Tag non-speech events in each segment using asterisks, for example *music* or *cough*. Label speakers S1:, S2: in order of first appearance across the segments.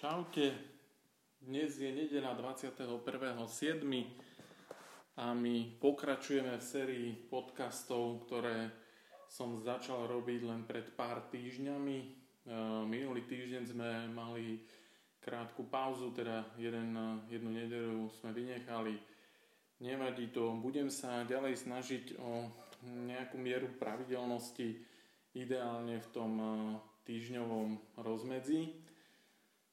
S1: Čaute, dnes je nedeľa 21.7. a my pokračujeme v sérii podcastov, ktoré som začal robiť len pred pár týždňami. E, minulý týždeň sme mali krátku pauzu, teda jeden, jednu nedeľu sme vynechali. Nevadí to, budem sa ďalej snažiť o nejakú mieru pravidelnosti, ideálne v tom e, týždňovom rozmedzi.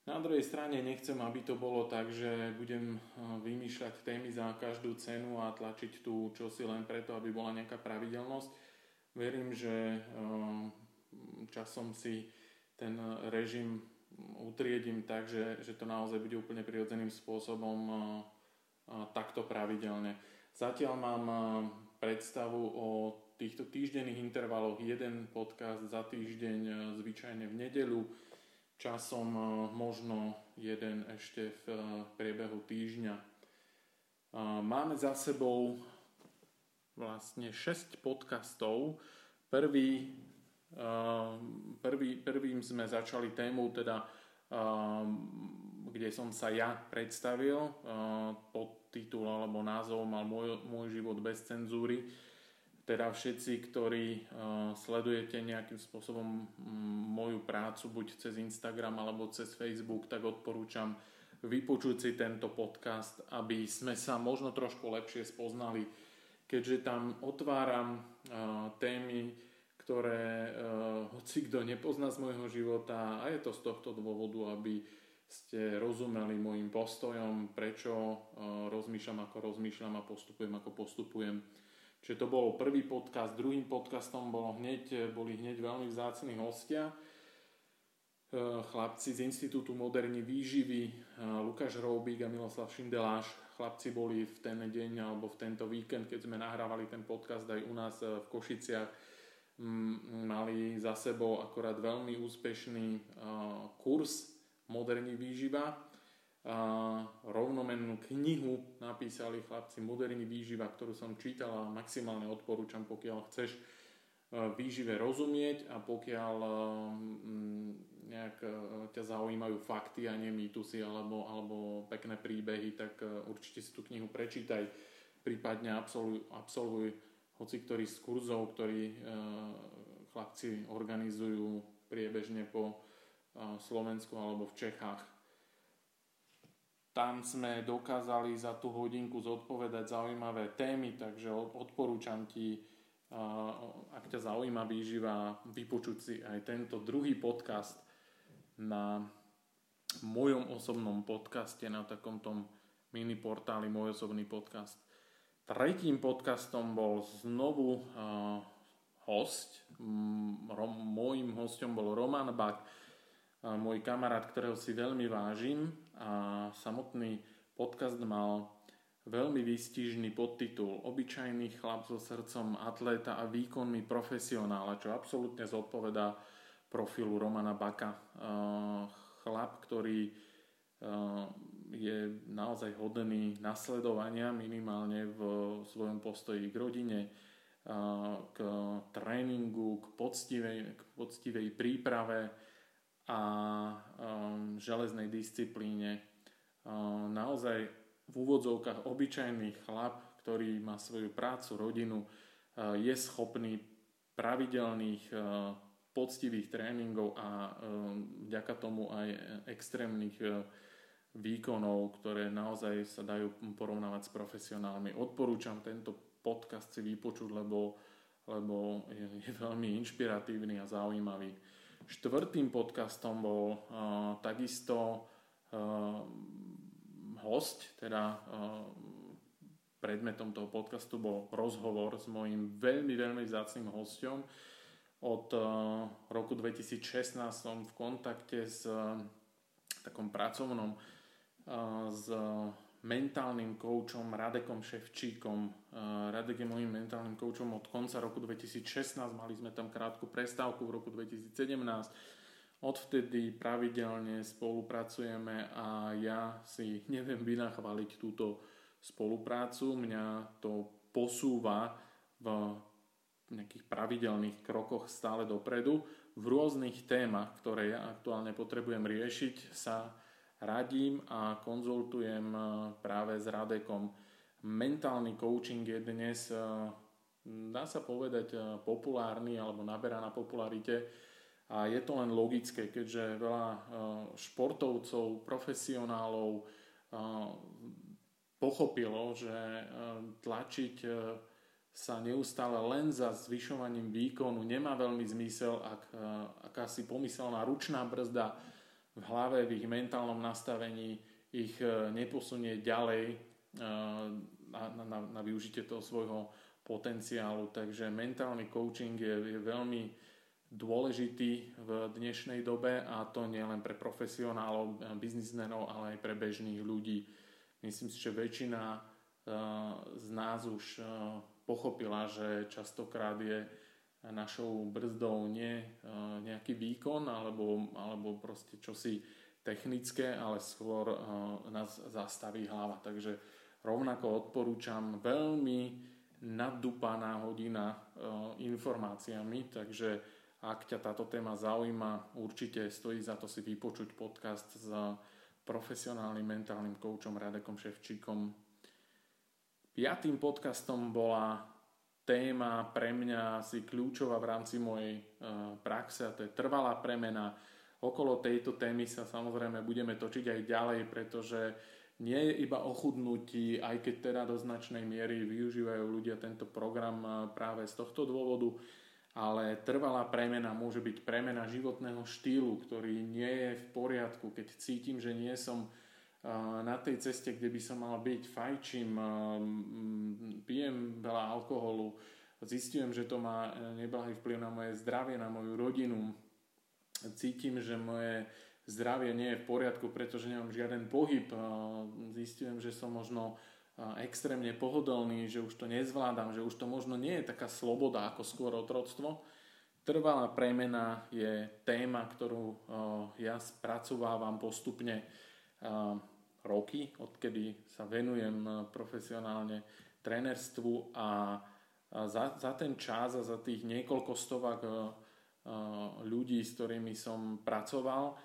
S1: Na druhej strane nechcem, aby to bolo tak, že budem eh, vymýšľať témy za každú cenu a tlačiť tu čosi len preto, aby bola nejaká pravidelnosť. Verím, že eh, časom si ten režim utriedím tak, že, že to naozaj bude úplne prirodzeným spôsobom eh, takto pravidelne. Zatiaľ mám predstavu o týchto týždenných intervaloch jeden podcast za týždeň, zvyčajne v nedeľu, časom e, možno jeden ešte v e, priebehu týždňa. Máme za sebou vlastne 6 podcastov. Prvý, prvý, prvým sme začali tému, teda, kde som sa ja predstavil pod titul alebo názov mal môj, môj život bez cenzúry teda všetci, ktorí uh, sledujete nejakým spôsobom um, moju prácu, buď cez Instagram alebo cez Facebook, tak odporúčam vypočuť si tento podcast, aby sme sa možno trošku lepšie spoznali, keďže tam otváram uh, témy, ktoré uh, hoci kto nepozná z môjho života a je to z tohto dôvodu, aby ste rozumeli môjim postojom, prečo rozmýšľam ako rozmýšľam a postupujem ako postupujem Čiže to bol prvý podcast. Druhým podcastom bolo hneď, boli hneď veľmi vzácni hostia. E, chlapci z Institútu moderní výživy, e, Lukáš Roubík a Miloslav Šindeláš. Chlapci boli v ten deň alebo v tento víkend, keď sme nahrávali ten podcast aj u nás e, v Košiciach, mali za sebou akorát veľmi úspešný kurz Moderní výživa rovnomennú knihu napísali chlapci Moderný výživa, ktorú som čítal a maximálne odporúčam, pokiaľ chceš e, výžive rozumieť a pokiaľ e, nejak e, ťa zaujímajú fakty a nie mýtusy alebo, alebo pekné príbehy, tak určite si tú knihu prečítaj, prípadne absolvuj, absolvuj hoci ktorý z kurzov, ktorý chlapci organizujú priebežne po Slovensku alebo v Čechách tam sme dokázali za tú hodinku zodpovedať zaujímavé témy, takže odporúčam ti, ak ťa zaujíma výživa, vypočuť si aj tento druhý podcast na mojom osobnom podcaste, na takom tom mini portáli Môj osobný podcast. Tretím podcastom bol znovu uh, host. Mojím hostom bol Roman Bak, môj kamarát, ktorého si veľmi vážim a samotný podcast mal veľmi výstižný podtitul Obyčajný chlap so srdcom atléta a výkonmi profesionála, čo absolútne zodpovedá profilu Romana Baka. Chlap, ktorý je naozaj hodný nasledovania minimálne v svojom postoji k rodine, k tréningu, k poctivej, k poctivej príprave, a um, železnej disciplíne. Um, naozaj v úvodzovkách obyčajný chlap, ktorý má svoju prácu, rodinu, uh, je schopný pravidelných uh, poctivých tréningov a um, vďaka tomu aj extrémnych uh, výkonov, ktoré naozaj sa dajú porovnávať s profesionálmi. Odporúčam tento podcast si vypočuť, lebo, lebo je, je veľmi inšpiratívny a zaujímavý. Štvrtým podcastom bol uh, takisto uh, host, teda uh, predmetom toho podcastu bol rozhovor s mojím veľmi, veľmi vzácným hostom. Od uh, roku 2016 som v kontakte s uh, takom pracovnom uh, s mentálnym koučom Radekom Ševčíkom. Eh, Radek je môjim mentálnym koučom od konca roku 2016, mali sme tam krátku prestávku v roku 2017. Odvtedy pravidelne spolupracujeme a ja si *laughs* neviem vynachváliť túto spoluprácu. Mňa to posúva v nejakých pravidelných krokoch stále dopredu. V rôznych témach, ktoré ja aktuálne potrebujem riešiť, sa radím a konzultujem práve s Radekom. Mentálny coaching je dnes, dá sa povedať, populárny alebo naberá na popularite a je to len logické, keďže veľa športovcov, profesionálov pochopilo, že tlačiť sa neustále len za zvyšovaním výkonu nemá veľmi zmysel, ak akási pomyselná ručná brzda v hlave, v ich mentálnom nastavení ich e, neposunie ďalej e, na, na, na využitie toho svojho potenciálu. Takže mentálny coaching je, je veľmi dôležitý v dnešnej dobe a to nie len pre profesionálov, e, biznismenov, ale aj pre bežných ľudí. Myslím si, že väčšina z nás už pochopila, že častokrát je našou brzdou nie nejaký výkon alebo, alebo proste čosi technické, ale skôr nás zastaví hlava. Takže rovnako odporúčam veľmi naddupaná hodina informáciami, takže ak ťa táto téma zaujíma, určite stojí za to si vypočuť podcast s profesionálnym mentálnym koučom Radekom Ševčíkom Piatým podcastom bola téma pre mňa asi kľúčová v rámci mojej e, praxe a to je trvalá premena. Okolo tejto témy sa samozrejme budeme točiť aj ďalej, pretože nie je iba o chudnutí, aj keď teda do značnej miery využívajú ľudia tento program e, práve z tohto dôvodu, ale trvalá premena môže byť premena životného štýlu, ktorý nie je v poriadku, keď cítim, že nie som na tej ceste, kde by som mal byť, fajčím, pijem veľa alkoholu, zistujem, že to má neblahý vplyv na moje zdravie, na moju rodinu, cítim, že moje zdravie nie je v poriadku, pretože nemám žiaden pohyb, zistujem, že som možno extrémne pohodlný, že už to nezvládam, že už to možno nie je taká sloboda ako skôr otroctvo. Trvalá premena je téma, ktorú ja spracovávam postupne roky, odkedy sa venujem profesionálne trénerstvu a za, za ten čas a za tých niekoľko stovak ľudí, s ktorými som pracoval,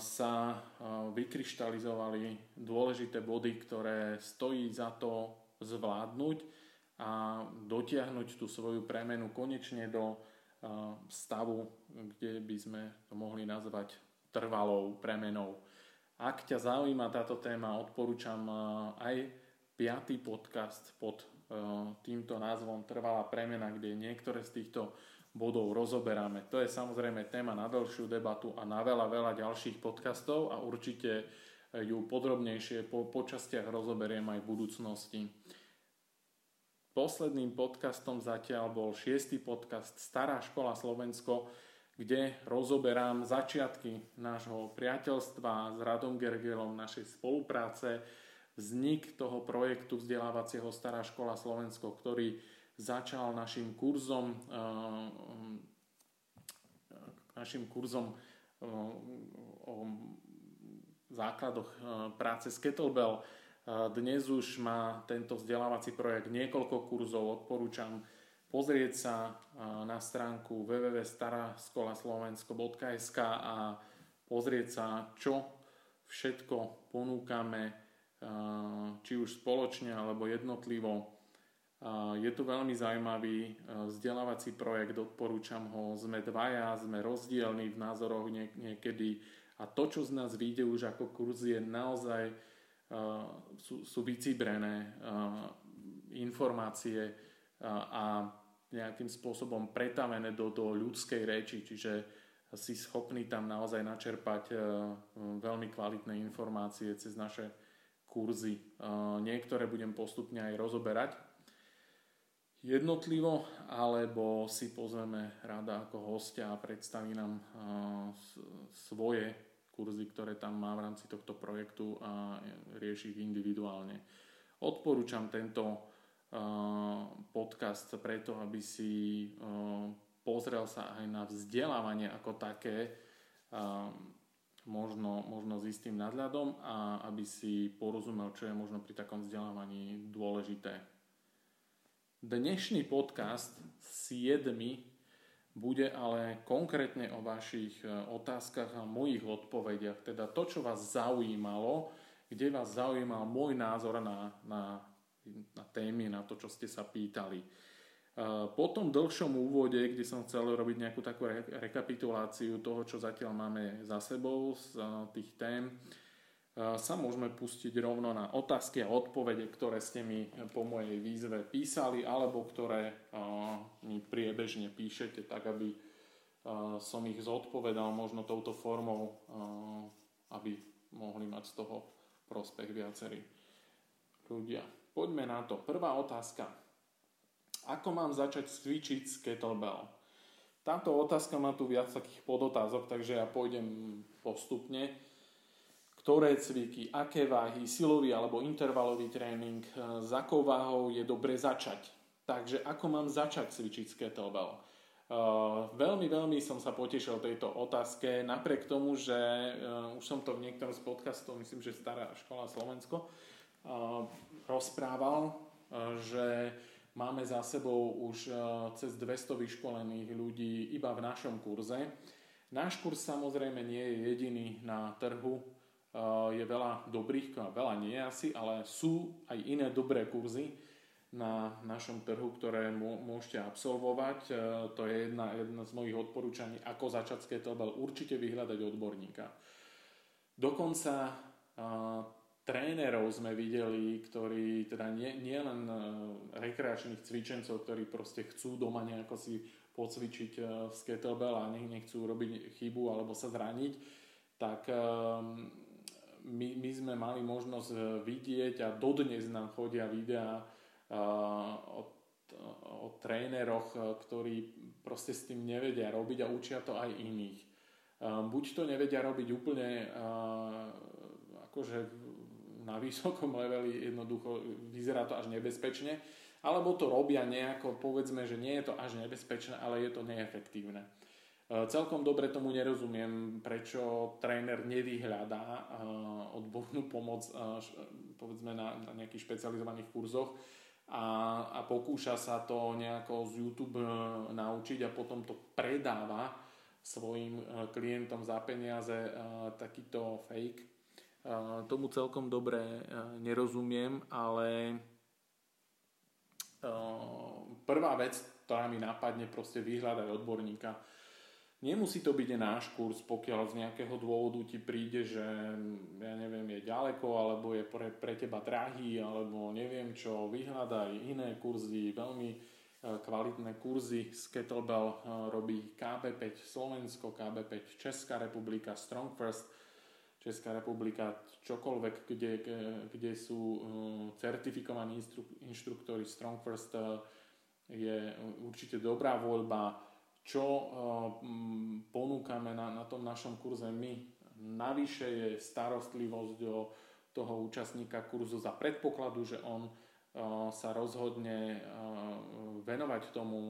S1: sa vykryštalizovali dôležité body, ktoré stojí za to zvládnuť a dotiahnuť tú svoju premenu konečne do stavu, kde by sme to mohli nazvať trvalou premenou. Ak ťa zaujíma táto téma, odporúčam eh, aj piatý podcast pod eh, týmto názvom Trvalá premena, kde niektoré z týchto bodov rozoberáme. To je samozrejme téma na dlhšiu debatu a na veľa, veľa ďalších podcastov a určite ju podrobnejšie po, po častiach rozoberiem aj v budúcnosti. Posledným podcastom zatiaľ bol šiestý podcast Stará škola Slovensko, kde rozoberám začiatky nášho priateľstva s Radom Gergelom, našej spolupráce, vznik toho projektu vzdelávacieho Stará škola Slovensko, ktorý začal našim kurzom, eh, našim kurzom eh, o základoch eh, práce s Kettlebell. Dnes už má tento vzdelávací projekt niekoľko kurzov, odporúčam pozrieť sa na stránku www.staraskolaslovensko.sk a pozrieť sa, čo všetko ponúkame, či už spoločne alebo jednotlivo. Je to veľmi zaujímavý vzdelávací projekt, odporúčam ho. Sme dvaja, sme rozdielni v názoroch niekedy a to, čo z nás vyjde už ako kurz, je naozaj sú, sú vycibrené informácie a nejakým spôsobom pretavené do, do ľudskej reči, čiže si schopný tam naozaj načerpať e, veľmi kvalitné informácie cez naše kurzy. E, niektoré budem postupne aj rozoberať jednotlivo, alebo si pozveme rada ako hostia a predstaví nám e, svoje kurzy, ktoré tam má v rámci tohto projektu a rieši ich individuálne. Odporúčam tento podcast preto, aby si pozrel sa aj na vzdelávanie ako také, možno, možno s istým nadľadom a aby si porozumel, čo je možno pri takom vzdelávaní dôležité. Dnešný podcast 7. bude ale konkrétne o vašich otázkach a mojich odpovediach. Teda to, čo vás zaujímalo, kde vás zaujímal môj názor na, na, na témy, na to, čo ste sa pýtali. E, po tom dlhšom úvode, kde som chcel robiť nejakú takú rekapituláciu toho, čo zatiaľ máme za sebou z e, tých tém, sa môžeme pustiť rovno na otázky a odpovede, ktoré ste mi po mojej výzve písali alebo ktoré mi priebežne píšete, tak aby som ich zodpovedal možno touto formou, aby mohli mať z toho prospech viacerí ľudia. Poďme na to. Prvá otázka. Ako mám začať cvičiť s kettlebell? Táto otázka má tu viac takých podotázok, takže ja pôjdem postupne ktoré cviky, aké váhy, silový alebo intervalový tréning, e, s akou váhou je dobre začať. Takže ako mám začať cvičiť s kettlebell? Uh, veľmi, veľmi som sa potešil tejto otázke, napriek tomu, že uh, už som to v niektorom z podcastov, myslím, že Stará škola Slovensko, rozprával, že máme za sebou už cez 200 vyškolených ľudí iba v našom kurze. Náš kurz samozrejme nie je jediný na trhu, je veľa dobrých, veľa nie asi, ale sú aj iné dobré kurzy na našom trhu, ktoré môžete absolvovať. To je jedna, jedna z mojich odporúčaní, ako začať s kettlebell. Určite vyhľadať odborníka. Dokonca trénerov sme videli, ktorí teda nie, nie len e, rekreačných cvičencov, ktorí proste chcú doma nejako si pocvičiť s e, kettlebell a nechcú robiť chybu alebo sa zraniť, tak my, my sme mali možnosť vidieť a dodnes nám chodia videá o, o tréneroch, ktorí proste s tým nevedia robiť a učia to aj iných. Buď to nevedia robiť úplne akože na vysokom leveli, jednoducho vyzerá to až nebezpečne, alebo to robia nejako, povedzme, že nie je to až nebezpečné, ale je to neefektívne. E, celkom dobre tomu nerozumiem, prečo tréner nevyhľadá e, odbornú pomoc e, povedzme na, na nejakých špecializovaných kurzoch a, a pokúša sa to nejako z YouTube naučiť a potom to predáva svojim klientom za peniaze takýto fake. Tomu celkom dobre nerozumiem, ale prvá vec, ktorá mi napadne, proste vyhľadať odborníka. Nemusí to byť náš kurz, pokiaľ z nejakého dôvodu ti príde, že ja neviem, je ďaleko, alebo je pre, pre teba drahý, alebo neviem čo, vyhľadaj iné kurzy, veľmi e, kvalitné kurzy. Z Kettlebell e, robí KB5 Slovensko, KB5 Česká republika, Strong First Česká republika, čokoľvek, kde, kde sú e, certifikovaní inštruktori Strong First je určite dobrá voľba čo eh, ponúkame na, na tom našom kurze my. Navyše je starostlivosť o toho účastníka kurzu za predpokladu, že on eh, sa rozhodne eh, venovať tomu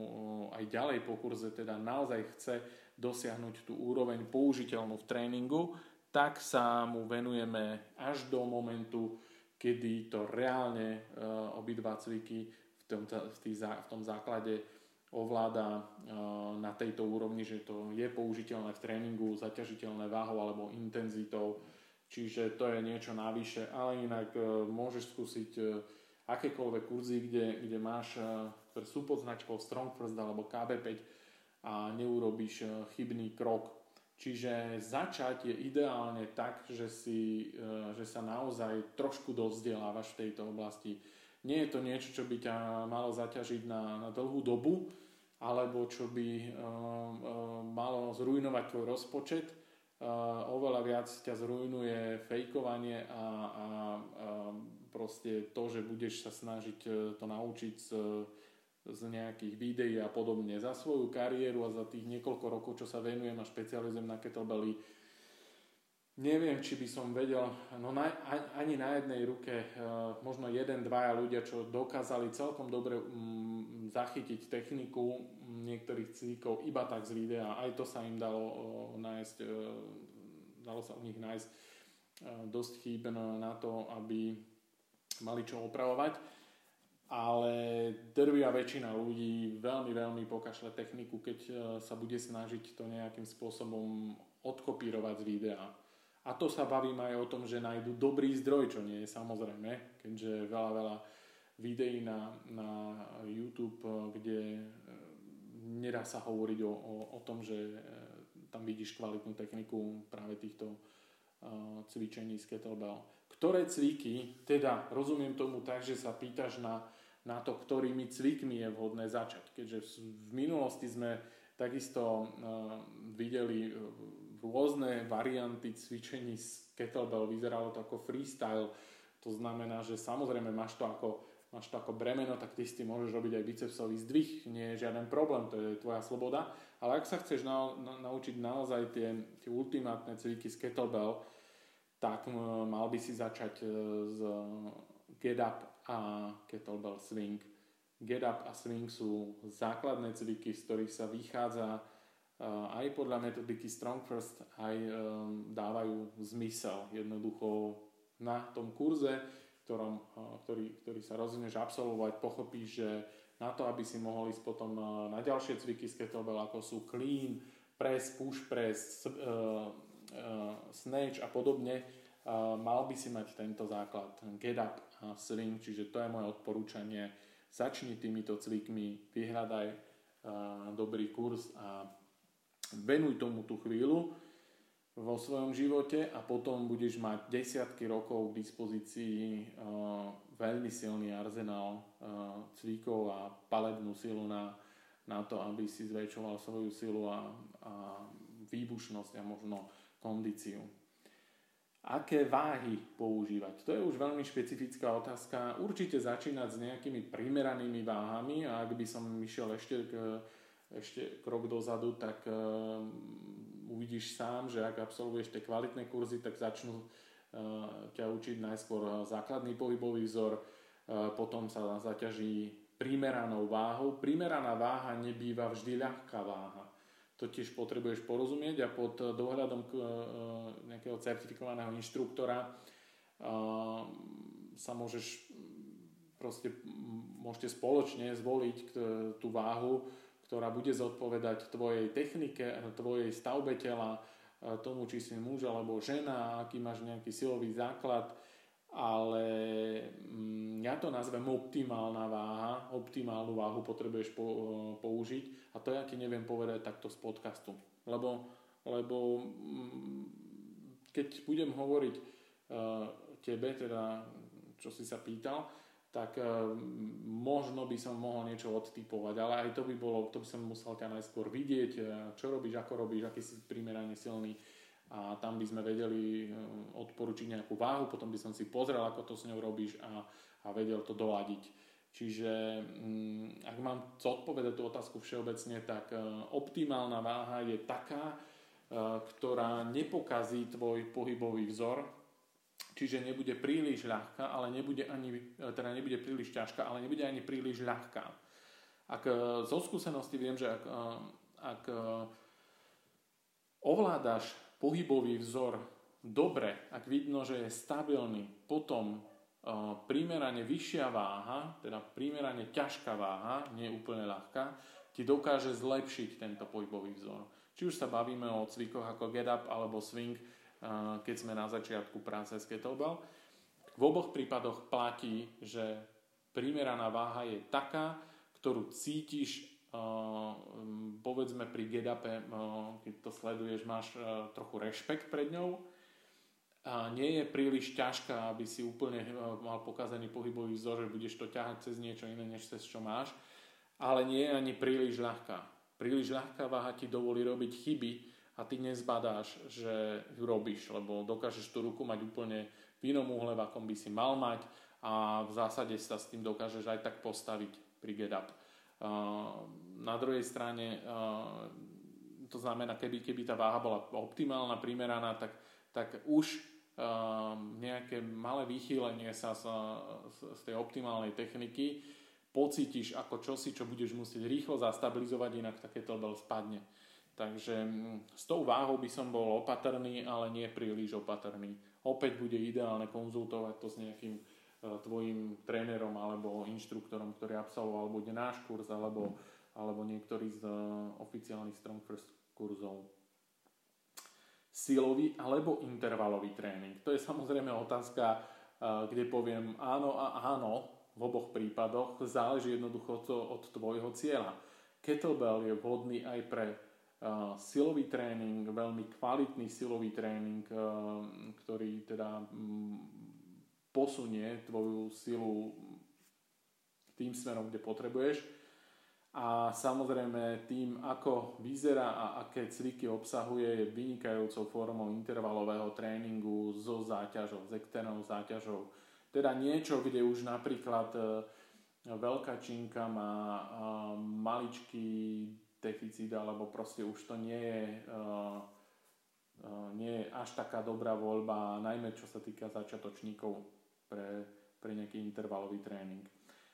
S1: aj ďalej po kurze, teda naozaj chce dosiahnuť tú úroveň použiteľnú v tréningu, tak sa mu venujeme až do momentu, kedy to reálne obidva cviky v tom, v tom základe ovláda na tejto úrovni, že to je použiteľné v tréningu, zaťažiteľné váhou alebo intenzitou, čiže to je niečo navyše, ale inak e, môžeš skúsiť akékoľvek kurzy, kde, kde máš, ktoré sú pod značkou Strong First alebo KB5 a neurobíš chybný krok. Čiže začať je ideálne tak, že, si, že sa naozaj trošku dozdelávaš v tejto oblasti. Nie je to niečo, čo by ťa malo zaťažiť na, na dlhú dobu, alebo čo by uh, uh, malo zrujnovať tvoj rozpočet. Uh, oveľa viac ťa zrujnuje fejkovanie a, a, a proste to, že budeš sa snažiť to naučiť z, z nejakých videí a podobne. Za svoju kariéru a za tých niekoľko rokov, čo sa venujem a špecializujem na kettlebelly, Neviem, či by som vedel, no na, ani na jednej ruke, uh, možno jeden, dvaja ľudia, čo dokázali celkom dobre um, zachytiť techniku niektorých cvikov iba tak z videa. Aj to sa im dalo uh, nájsť, uh, dalo sa u nich nájsť dosť chýb na to, aby mali čo opravovať. Ale drvia väčšina ľudí veľmi, veľmi pokašle techniku, keď e, sa bude snažiť to nejakým spôsobom odkopírovať z videa. A to sa bavím aj o tom, že nájdu dobrý zdroj, čo nie je samozrejme, keďže veľa, veľa videí na, na YouTube, e, kde e, nedá sa hovoriť o, o, o tom, že tam vidíš kvalitnú techniku práve týchto uh, cvičení z kettlebell. Ktoré cviky, teda rozumiem tomu tak, že sa pýtaš na na to, ktorými cvikmi je vhodné začať. Keďže v minulosti sme takisto uh, videli uh, rôzne varianty cvičení z kettlebell, vyzeralo to ako freestyle, to znamená, že samozrejme máš to ako, máš to ako bremeno, tak ty si môžeš robiť aj bicepsový zdvih, nie je žiaden problém, to je tvoja sloboda, ale ak sa chceš na, na, naučiť naozaj tie, tie ultimátne cviky z kettlebell, tak mal by si začať z get up a kettlebell swing. Get up a swing sú základné cviky, z ktorých sa vychádza aj podľa metodiky Strong First, aj dávajú zmysel. Jednoducho na tom kurze, ktorom, ktorý, ktorý sa rozhodneš absolvovať, pochopíš, že na to, aby si mohol ísť potom na ďalšie cviky z kettlebell, ako sú clean, press, push press, snatch a podobne, uh, mal by si mať tento základ, get up swing, čiže to je moje odporúčanie. Začni týmito cvikmi, vyhľadaj dobrý kurz a venuj tomu tú chvíľu vo svojom živote a potom budeš mať desiatky rokov k dispozícii veľmi silný arzenál cvikov a palebnú silu na, na to, aby si zväčšoval svoju silu a, a výbušnosť a možno kondíciu. Aké váhy používať? To je už veľmi špecifická otázka. Určite začínať s nejakými primeranými váhami a ak by som išiel ešte, ešte krok dozadu, tak uh, uvidíš sám, že ak absolvuješ tie kvalitné kurzy, tak začnú uh, ťa učiť najskôr základný pohybový vzor, uh, potom sa zaťaží primeranou váhou. Primeraná váha nebýva vždy ľahká váha to tiež potrebuješ porozumieť a pod dohľadom e, nejakého certifikovaného inštruktora e, sa môžeš proste môžete spoločne zvoliť tú váhu, ktorá bude zodpovedať tvojej technike, tvojej stavbe tela, tomu, či si muž alebo žena, aký máš nejaký silový základ, ale mm, ja to nazvem optimálna váha, optimálnu váhu potrebuješ po, e, použiť. A to ja ti neviem povedať takto z podcastu, lebo, lebo mm, keď budem hovoriť uh, tebe, teda čo si sa pýtal, tak uh, možno by som mohol niečo odtypovať, ale aj to by bolo, to by som musel ťa najskôr vidieť, čo robíš, ako robíš, aký si primerane silný, a tam by sme vedeli eh, odporučiť nejakú váhu, potom by som si pozrel, ako to s ňou robíš a, a vedel to doladiť. Čiže um, ak mám zodpovedať tú otázku všeobecne, tak uh, optimálna váha je taká, uh, ktorá nepokazí tvoj pohybový vzor, čiže nebude príliš ľahká, ale nebude ani, teda nebude príliš ťažká, ale nebude ani príliš ľahká. Ak uh, zo skúsenosti viem, že ak, ak ovládaš pohybový vzor dobre, ak vidno, že je stabilný, potom uh, primerane vyššia váha, teda primerane ťažká váha, nie úplne ľahká, ti dokáže zlepšiť tento pohybový vzor. Či už sa bavíme o cvikoch ako get up alebo swing, uh, keď sme na začiatku práce s kettlebell. V oboch prípadoch platí, že primeraná váha je taká, ktorú cítiš povedzme pri Gedape, keď to sleduješ, máš trochu rešpekt pred ňou. A nie je príliš ťažká, aby si úplne mal pokazený pohybový vzor, že budeš to ťahať cez niečo iné, než cez čo máš. Ale nie je ani príliš ľahká. Príliš ľahká váha ti dovolí robiť chyby a ty nezbadáš, že ju robíš, lebo dokážeš tú ruku mať úplne v inom úhle, v akom by si mal mať a v zásade sa s tým dokážeš aj tak postaviť pri get up. Na druhej strane, to znamená, keby, keby tá váha bola optimálna, primeraná, tak, tak už nejaké malé vychýlenie sa z, z tej optimálnej techniky pocítiš ako čosi, čo budeš musieť rýchlo zastabilizovať, inak také kettlebell spadne. Takže s tou váhou by som bol opatrný, ale nie príliš opatrný. Opäť bude ideálne konzultovať to s nejakým tvojim trénerom alebo inštruktorom, ktorý absolvoval buď náš kurz alebo, alebo niektorý z oficiálnych Strong First kurzov. Silový alebo intervalový tréning. To je samozrejme otázka, kde poviem áno a áno v oboch prípadoch. Záleží jednoducho to od tvojho cieľa. Kettlebell je vhodný aj pre silový tréning, veľmi kvalitný silový tréning, ktorý teda posunie tvoju silu tým smerom, kde potrebuješ. A samozrejme tým, ako vyzerá a aké cviky obsahuje, je vynikajúcou formou intervalového tréningu so záťažou, s externou záťažou. Teda niečo, kde už napríklad uh, veľká činka má maličký deficit, alebo proste už to nie je, nie je až taká dobrá voľba, najmä čo sa týka začiatočníkov pre, pre nejaký intervalový tréning.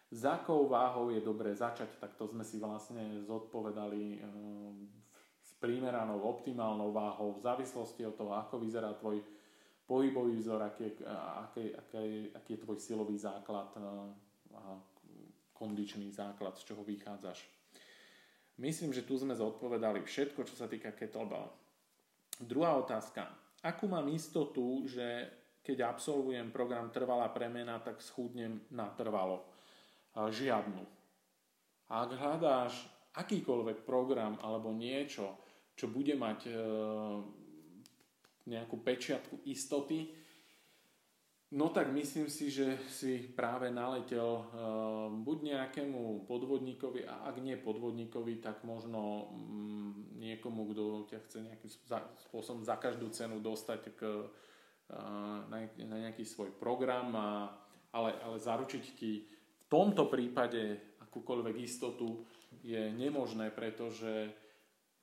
S1: Za akou váhou je dobré začať, tak to sme si vlastne zodpovedali s primeranou optimálnou váhou v závislosti od toho, ako vyzerá tvoj pohybový vzor, aký, aký, aký, aký je tvoj silový základ a kondičný základ, z čoho vychádzaš. Myslím, že tu sme zodpovedali všetko, čo sa týka kettlebell. Druhá otázka. Akú mám istotu, že keď absolvujem program trvalá premena, tak schudnem natrvalo? Žiadnu. Ak hľadáš akýkoľvek program alebo niečo, čo bude mať e, nejakú pečiatku istoty, No tak myslím si, že si práve naletel uh, buď nejakému podvodníkovi a ak nie podvodníkovi, tak možno um, niekomu, kto ťa chce nejakým spôsobom za každú cenu dostať k, na, na nejaký svoj program, a, ale, ale zaručiť ti v tomto prípade akúkoľvek istotu je nemožné, pretože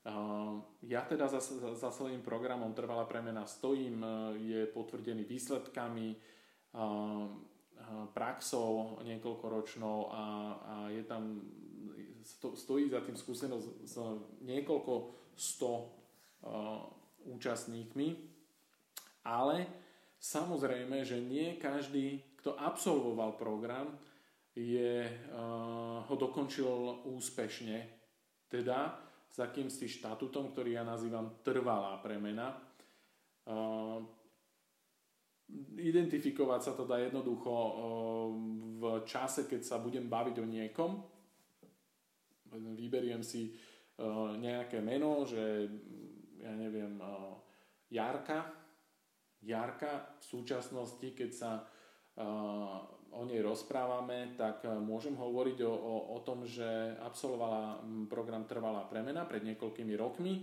S1: uh, ja teda za, za, svojím programom Trvalá premena stojím, je potvrdený výsledkami, praxou niekoľkoročnou a, a je tam, stojí za tým skúsenosť s niekoľko sto účastníkmi, ale samozrejme, že nie každý, kto absolvoval program, je, ho dokončil úspešne, teda s akýmsi štatutom, ktorý ja nazývam trvalá premena identifikovať sa to dá jednoducho v čase, keď sa budem baviť o niekom. Vyberiem si nejaké meno, že ja neviem, Jarka. Jarka v súčasnosti, keď sa o nej rozprávame, tak môžem hovoriť o, o, o tom, že absolvovala program Trvalá premena pred niekoľkými rokmi.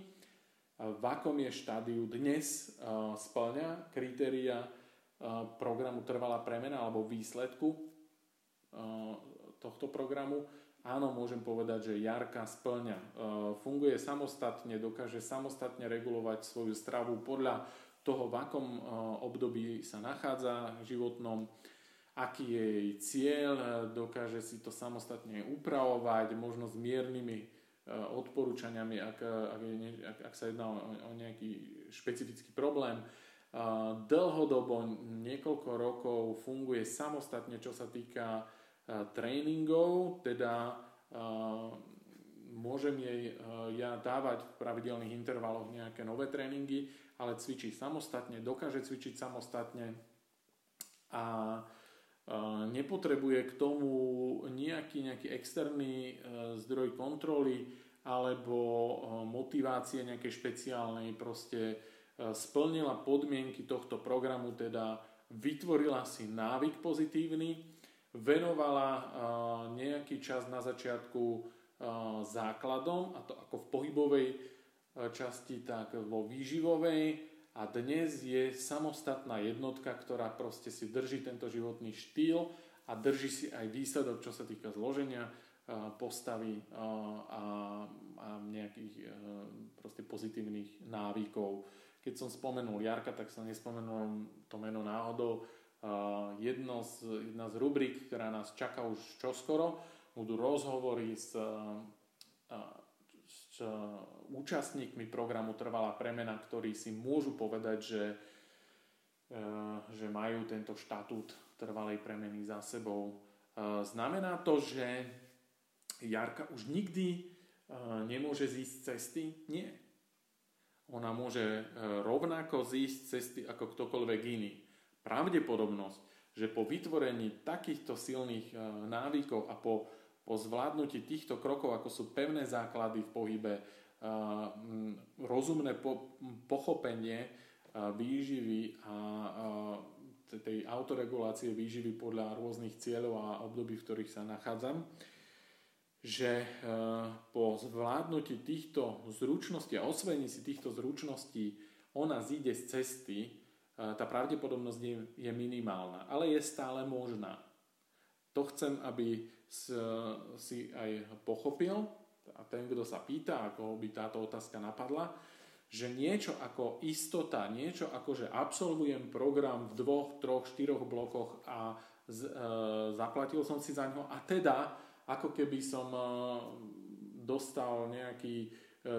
S1: V akom je štádiu dnes splňa kritéria programu Trvalá premena alebo výsledku tohto programu, áno, môžem povedať, že Jarka splňa. Funguje samostatne, dokáže samostatne regulovať svoju stravu podľa toho, v akom období sa nachádza životnom, aký je jej cieľ, dokáže si to samostatne upravovať, možno s miernymi odporúčaniami, ak, ak, ak, ak sa jedná o nejaký špecifický problém. Dlhodobo, niekoľko rokov funguje samostatne, čo sa týka tréningov, teda môžem jej ja dávať v pravidelných intervaloch nejaké nové tréningy, ale cvičí samostatne, dokáže cvičiť samostatne a nepotrebuje k tomu nejaký, nejaký externý e, zdroj kontroly alebo e, motivácie nejakej špeciálnej, proste splnila podmienky tohto programu, teda vytvorila si návyk pozitívny, venovala nejaký čas na začiatku základom, a to ako v pohybovej časti, tak vo výživovej a dnes je samostatná jednotka, ktorá proste si drží tento životný štýl a drží si aj výsledok, čo sa týka zloženia postavy a, a nejakých proste pozitívnych návykov. Keď som spomenul Jarka, tak som nespomenul to meno náhodou. Jedno z, jedna z rubrik, ktorá nás čaká už čoskoro, budú rozhovory s, s účastníkmi programu Trvalá premena, ktorí si môžu povedať, že, že majú tento štatút trvalej premeny za sebou. Znamená to, že Jarka už nikdy nemôže zísť cesty? Nie. Ona môže rovnako zísť cesty ako ktokoľvek iný. Pravdepodobnosť, že po vytvorení takýchto silných návykov a po, po zvládnutí týchto krokov, ako sú pevné základy v pohybe, rozumné po, pochopenie výživy a tej autoregulácie výživy podľa rôznych cieľov a období, v ktorých sa nachádzam, že po zvládnutí týchto zručností a osvojení si týchto zručností ona zíde z cesty, tá pravdepodobnosť je minimálna, ale je stále možná. To chcem, aby si aj pochopil. A ten, kto sa pýta, ako by táto otázka napadla, že niečo ako istota, niečo ako, že absolvujem program v dvoch, troch, štyroch blokoch a z, e, zaplatil som si za ňo a teda ako keby som e, dostal nejaký e,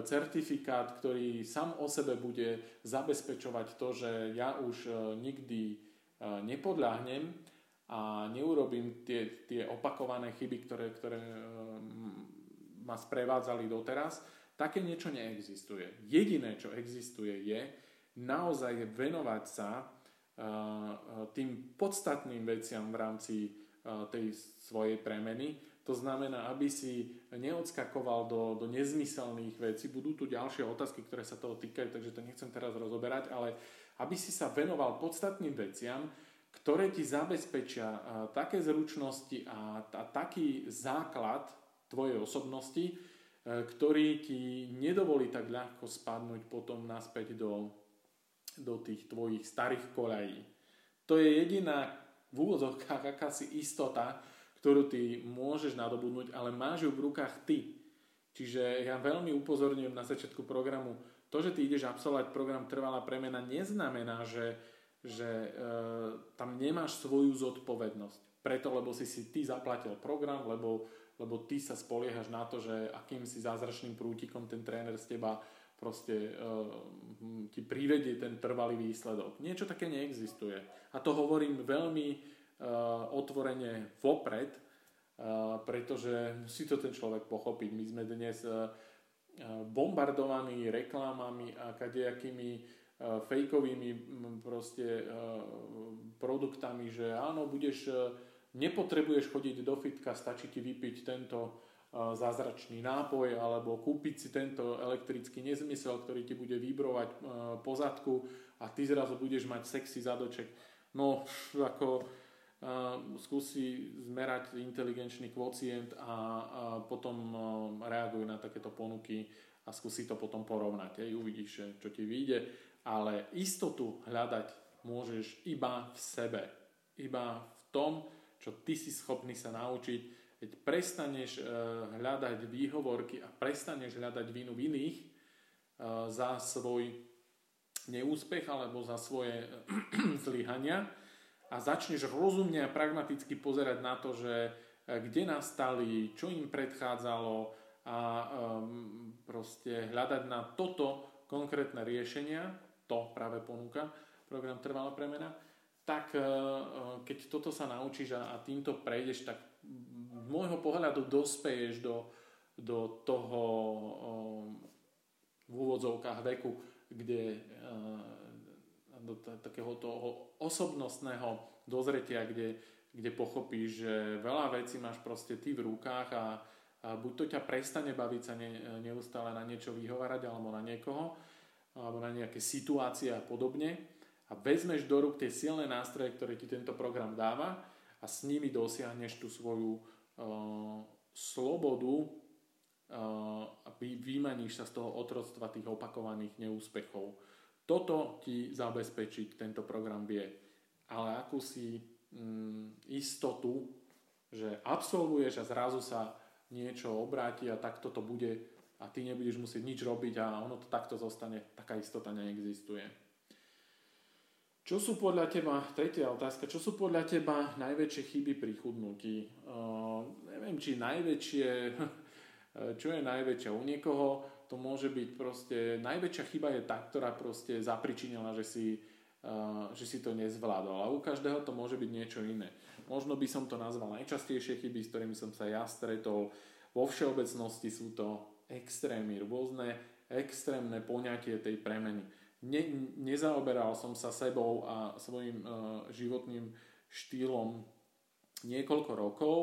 S1: certifikát, ktorý sám o sebe bude zabezpečovať to, že ja už e, nikdy e, nepodľahnem a neurobím tie, tie opakované chyby, ktoré, ktoré e, ma sprevádzali doteraz, Také niečo neexistuje. Jediné, čo existuje, je naozaj venovať sa tým podstatným veciam v rámci tej svojej premeny. To znamená, aby si neodskakoval do, do nezmyselných vecí. Budú tu ďalšie otázky, ktoré sa toho týkajú, takže to nechcem teraz rozoberať, ale aby si sa venoval podstatným veciam, ktoré ti zabezpečia také zručnosti a, taký základ tvojej osobnosti, E, ktorý ti nedovolí tak ľahko spadnúť potom naspäť do, do tých tvojich starých koľají. To je jediná v úvodzovkách akási istota, ktorú ty môžeš nadobudnúť, ale máš ju v rukách ty. Čiže ja veľmi upozorňujem na začiatku programu, to, že ty ideš absolvovať program Trvalá premena, neznamená, že, že e, tam nemáš svoju zodpovednosť. Preto, lebo si si ty zaplatil program, lebo lebo ty sa spoliehaš na to, že akým si zázračným prútikom ten tréner z teba proste uh, ti privedie ten trvalý výsledok. Niečo také neexistuje. A to hovorím veľmi uh, otvorene vopred, uh, pretože musí to ten človek pochopiť. My sme dnes uh, bombardovaní reklamami a kadejakými fejkovými proste uh, produktami, že áno, budeš uh, Nepotrebuješ chodiť do fitka, stačí ti vypiť tento zázračný nápoj alebo kúpiť si tento elektrický nezmysel, ktorý ti bude vybrovať e, po zadku a ty zrazu budeš mať sexy zadoček. No, *laughs* ako skúsi zmerať inteligenčný kvocient a, potom reaguj na takéto ponuky a skúsi to potom porovnať. Aj uvidíš, čo ti vyjde. Ale istotu hľadať môžeš iba v sebe. Iba v tom, čo ty si schopný sa naučiť, keď prestaneš eh, hľadať výhovorky a prestaneš hľadať vinu v iných eh, za svoj neúspech alebo za svoje *clears throat* zlyhania. A začneš rozumne a pragmaticky pozerať na to, že eh, kde nastali, čo im predchádzalo a proste hľadať na toto konkrétne riešenia, to práve ponúka program Trvalá premena, tak eh, eh, keď toto sa naučíš a, týmto prejdeš, tak z môjho pohľadu dospeješ do, do toho eh, v úvodzovkách veku, kde do takého toho osobnostného dozretia, kde, kde pochopíš, že veľa vecí máš proste ty v rukách a, a buď to ťa prestane baviť sa ne, neustále na niečo vyhovárať alebo na niekoho, alebo na nejaké situácie a podobne, a vezmeš do rúk tie silné nástroje, ktoré ti tento program dáva a s nimi dosiahneš tú svoju uh, slobodu uh, a vy, vymaníš sa z toho otroctva tých opakovaných neúspechov. Toto ti zabezpečiť tento program vie. Ale akúsi um, istotu, že absolvuješ a zrazu sa niečo obráti a takto to bude a ty nebudeš musieť nič robiť a ono to takto zostane, taká istota neexistuje. Čo sú podľa teba, tretia otázka, čo sú podľa teba najväčšie chyby pri chudnutí? Uh, neviem, či najväčšie, *laughs* čo je najväčšia u niekoho, to môže byť proste, najväčšia chyba je tá, ktorá proste zapričinila, že si že si to nezvládol. A u každého to môže byť niečo iné. Možno by som to nazval najčastejšie chyby, s ktorými som sa ja stretol. Vo všeobecnosti sú to extrémy, rôzne extrémne poňatie tej premeny. Ne, nezaoberal som sa sebou a svojim uh, životným štýlom niekoľko rokov.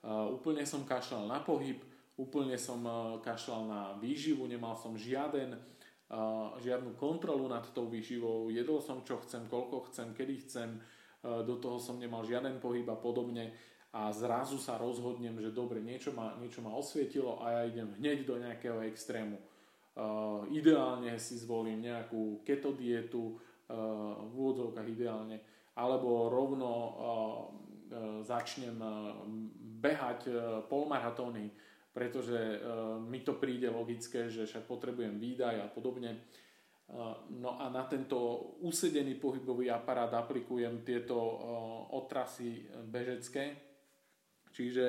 S1: Uh, úplne som kašľal na pohyb, úplne som uh, kašľal na výživu, nemal som žiaden, uh, žiadnu kontrolu nad tou výživou, jedol som čo chcem, koľko chcem, kedy chcem, uh, do toho som nemal žiaden pohyb a podobne a zrazu sa rozhodnem, že dobre, niečo ma, niečo ma osvietilo a ja idem hneď do nejakého extrému. Uh, ideálne si zvolím nejakú keto dietu, uh, v úvodzovkách ideálne, alebo rovno uh, uh, začnem uh, behať uh, polmaratóny, pretože mi to príde logické, že však potrebujem výdaj a podobne. No a na tento usedený pohybový aparát aplikujem tieto otrasy bežecké, čiže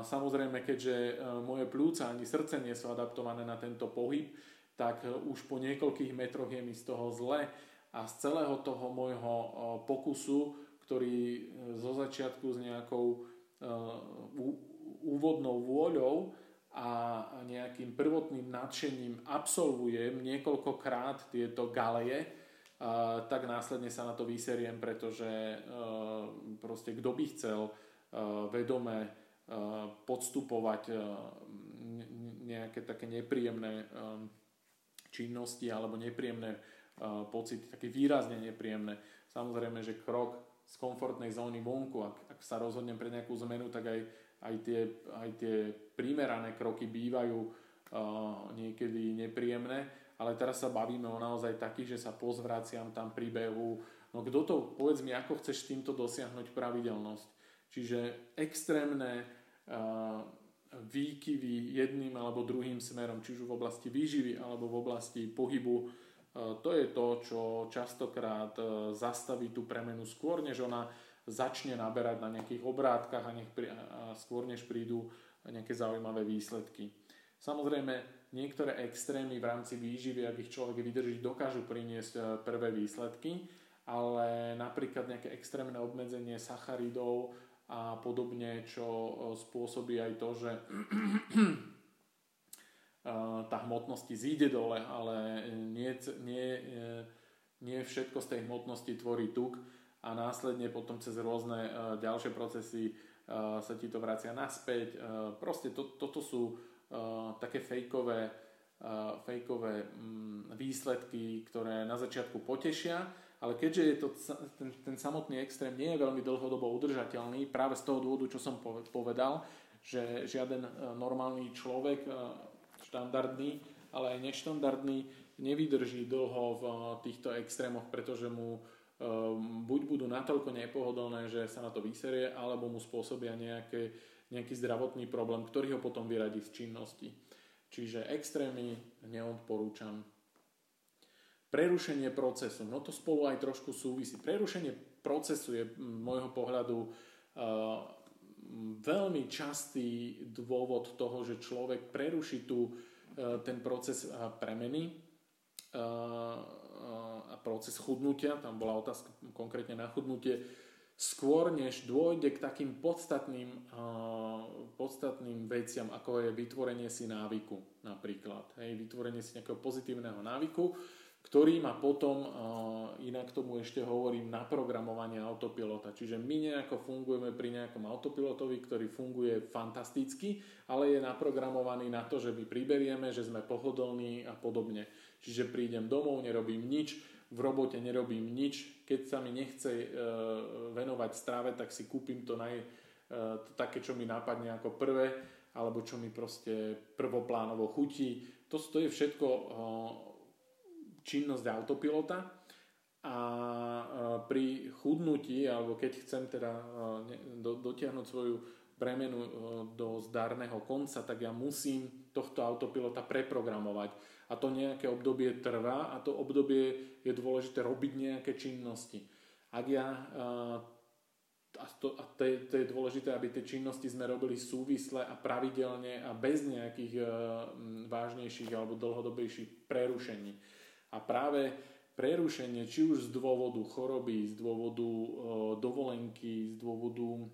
S1: Samozrejme, keďže moje plúca ani srdce nie sú adaptované na tento pohyb, tak už po niekoľkých metroch je mi z toho zle a z celého toho môjho pokusu, ktorý e, zo začiatku s nejakou e, úvodnou vôľou a nejakým prvotným nadšením absolvujem niekoľkokrát tieto galeje, tak následne sa na to vyseriem, pretože e, proste kto by chcel vedome podstupovať nejaké také nepríjemné činnosti alebo nepríjemné pocity, také výrazne nepríjemné. Samozrejme, že krok z komfortnej zóny vonku, ak, ak sa rozhodnem pre nejakú zmenu, tak aj, aj, tie, aj tie primerané kroky bývajú niekedy nepríjemné, ale teraz sa bavíme o naozaj takých, že sa pozvraciam tam pri behu. No kto to, povedz mi, ako chceš týmto dosiahnuť pravidelnosť. Čiže extrémne výkyvy jedným alebo druhým smerom, či už v oblasti výživy alebo v oblasti pohybu. To je to, čo častokrát zastaví tú premenu skôr, než ona začne naberať na nejakých obrátkach a, nech, a skôr než prídu nejaké zaujímavé výsledky. Samozrejme, niektoré extrémy v rámci výživy, ak ich človek vydrží, dokážu priniesť prvé výsledky, ale napríklad nejaké extrémne obmedzenie sacharidov a podobne, čo e, spôsobí aj to, že *clears throat* e, tá hmotnosti zíde dole, ale nie, nie, e, nie všetko z tej hmotnosti tvorí tuk a následne potom cez rôzne ďalšie procesy sa ti to vracia naspäť. Proste to, toto sú také fejkové, fejkové mm, výsledky, ktoré na začiatku potešia, ale keďže je to, ten, ten samotný extrém nie je veľmi dlhodobo udržateľný, práve z toho dôvodu, čo som povedal, že žiaden e, normálny človek, e, štandardný, ale aj neštandardný, nevydrží dlho v e, týchto extrémoch, pretože mu buď budú natoľko nepohodlné, že sa na to vyserie, alebo mu spôsobia nejaké, nejaký zdravotný problém, ktorý ho potom vyradí z činnosti. Čiže extrémy neodporúčam. Prerušenie procesu, no to spolu aj trošku súvisí. Prerušenie procesu je môjho pohľadu uh, veľmi častý dôvod toho, že človek preruší tu uh, ten proces uh, premeny a proces chudnutia, tam bola otázka konkrétne na chudnutie, skôr než dôjde k takým podstatným, podstatným veciam, ako je vytvorenie si návyku napríklad. Hej, vytvorenie si nejakého pozitívneho návyku, ktorý má potom, inak tomu ešte hovorím, naprogramovanie autopilota. Čiže my nejako fungujeme pri nejakom autopilotovi, ktorý funguje fantasticky, ale je naprogramovaný na to, že my priberieme, že sme pohodlní a podobne. Čiže prídem domov, nerobím nič, v robote nerobím nič, keď sa mi nechce e, venovať strave, tak si kúpim to, naj, e, to také, čo mi napadne ako prvé, alebo čo mi proste prvoplánovo chutí. To, to je všetko činnosť autopilota a pri chudnutí, alebo keď chcem teda dotiahnuť svoju premenu do zdarného konca, tak ja musím tohto autopilota preprogramovať. A to nejaké obdobie trvá a to obdobie je dôležité robiť nejaké činnosti. Ak ja a, to, a to, je, to je dôležité, aby tie činnosti sme robili súvisle a pravidelne a bez nejakých vážnejších alebo dlhodobejších prerušení. A práve prerušenie, či už z dôvodu choroby, z dôvodu uh, dovolenky, z dôvodu,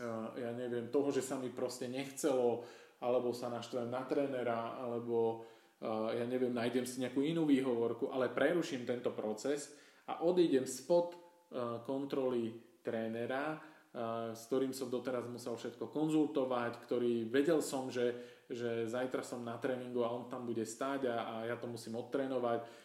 S1: uh, ja neviem, toho, že sa mi proste nechcelo, alebo sa naštvem na trénera, alebo uh, ja neviem, nájdem si nejakú inú výhovorku, ale preruším tento proces a odídem spod uh, kontroly trénera, uh, s ktorým som doteraz musel všetko konzultovať, ktorý vedel som, že, že zajtra som na tréningu a on tam bude stáť a, a ja to musím odtrénovať.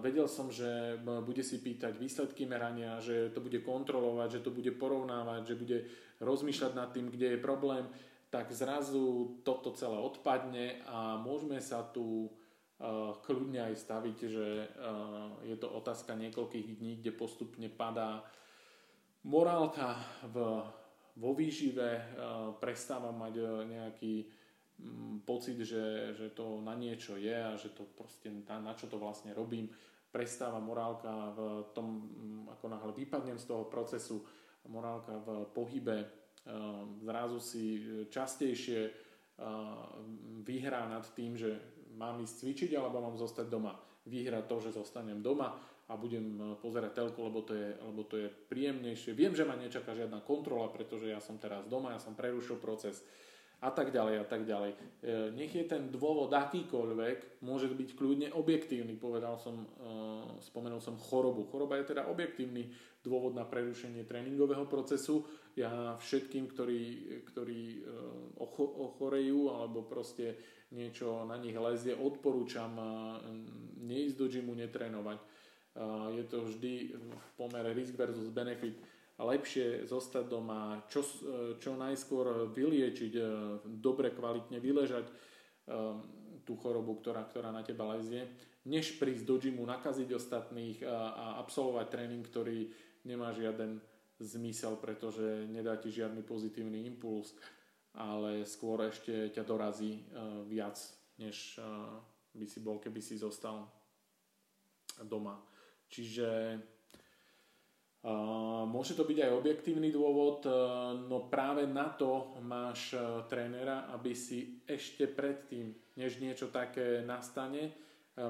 S1: Vedel som, že bude si pýtať výsledky merania, že to bude kontrolovať, že to bude porovnávať, že bude rozmýšľať nad tým, kde je problém, tak zrazu toto celé odpadne a môžeme sa tu kľudne aj staviť, že je to otázka niekoľkých dní, kde postupne padá morálka v, vo výžive, prestáva mať nejaký pocit, že, že to na niečo je a že to proste na, na čo to vlastne robím, prestáva morálka v tom, mm, ako náhle vypadnem z toho procesu, morálka v pohybe, ehm, zrazu si častejšie ehm, vyhrá nad tým, že mám ísť cvičiť alebo mám zostať doma. Vyhrá to, že zostanem doma a budem pozerať telku, lebo to, je, lebo to je príjemnejšie. Viem, že ma nečaká žiadna kontrola, pretože ja som teraz doma, ja som prerušil proces a tak ďalej a tak ďalej. E, nech je ten dôvod akýkoľvek, môže byť kľudne objektívny. Povedal som, e, spomenul som chorobu. Choroba je teda objektívny dôvod na prerušenie tréningového procesu. Ja všetkým, ktorí, ktorí e, ochorejú alebo proste niečo na nich lezie, odporúčam neísť do gymu, netrénovať. Je to vždy v pomere risk versus benefit lepšie zostať doma, čo, čo najskôr vyliečiť, e, dobre, kvalitne vyležať e, tú chorobu, ktorá, ktorá na teba lezie, než prísť do gymu, nakaziť ostatných a, a absolvovať tréning, ktorý nemá žiaden zmysel, pretože nedá ti žiadny pozitívny impuls, ale skôr ešte ťa dorazí e, viac, než by si bol, keby si zostal doma. Čiže Môže to byť aj objektívny dôvod, e, no práve na to máš e, trénera, aby si ešte predtým, než niečo také nastane, e,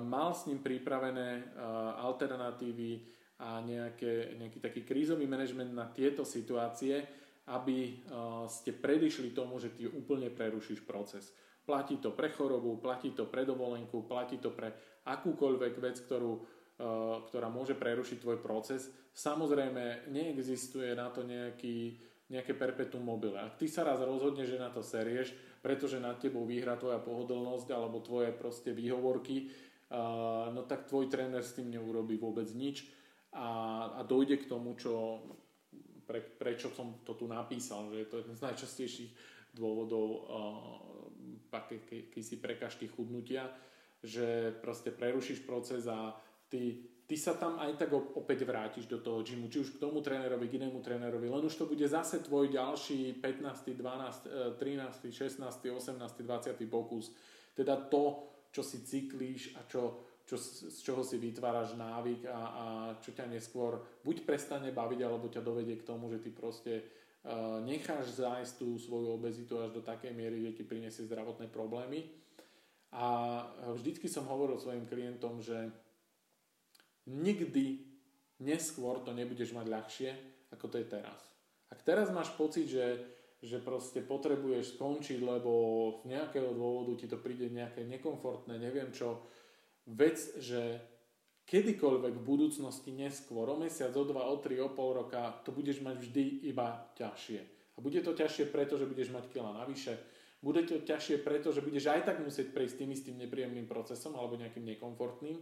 S1: mal s ním pripravené alternatívy a nejaké, nejaký taký krízový manažment na tieto situácie, aby ste predišli tomu, že ty úplne prerušíš proces. Platí to pre chorobu, platí to pre dovolenku, platí to pre akúkoľvek vec, ktorú ktorá môže prerušiť tvoj proces. Samozrejme, neexistuje na to nejaký, nejaké perpetuum mobile. Ak ty sa raz rozhodneš, že na to serieš, pretože nad tebou vyhrá tvoja pohodlnosť alebo tvoje proste výhovorky, uh, no tak tvoj tréner s tým neurobí vôbec nič a, a dojde k tomu, čo, pre, prečo som to tu napísal, že je to jeden z najčastejších dôvodov uh, akýsi prekažky chudnutia, že proste prerušíš proces a ty, ty sa tam aj tak opäť vrátiš do toho gymu, či už k tomu trénerovi, k inému trénerovi, len už to bude zase tvoj ďalší 15., 12., 13., 16., 18., 20. pokus. Teda to, čo si cyklíš a čo, čo, z čoho si vytváraš návyk a, a čo ťa neskôr buď prestane baviť, alebo ťa dovedie k tomu, že ty proste uh, necháš zájsť tú svoju obezitu až do takej miery, že ti prinesie zdravotné problémy. A vždycky som hovoril svojim klientom, že nikdy neskôr to nebudeš mať ľahšie, ako to je teraz. Ak teraz máš pocit, že, že proste potrebuješ skončiť, lebo z nejakého dôvodu ti to príde nejaké nekomfortné, neviem čo, vec, že kedykoľvek v budúcnosti neskôr, o mesiac, o dva, o tri, o pol roka, to budeš mať vždy iba ťažšie. A bude to ťažšie preto, že budeš mať kila navyše, bude to ťažšie preto, že budeš aj tak musieť prejsť tým istým nepríjemným procesom alebo nejakým nekomfortným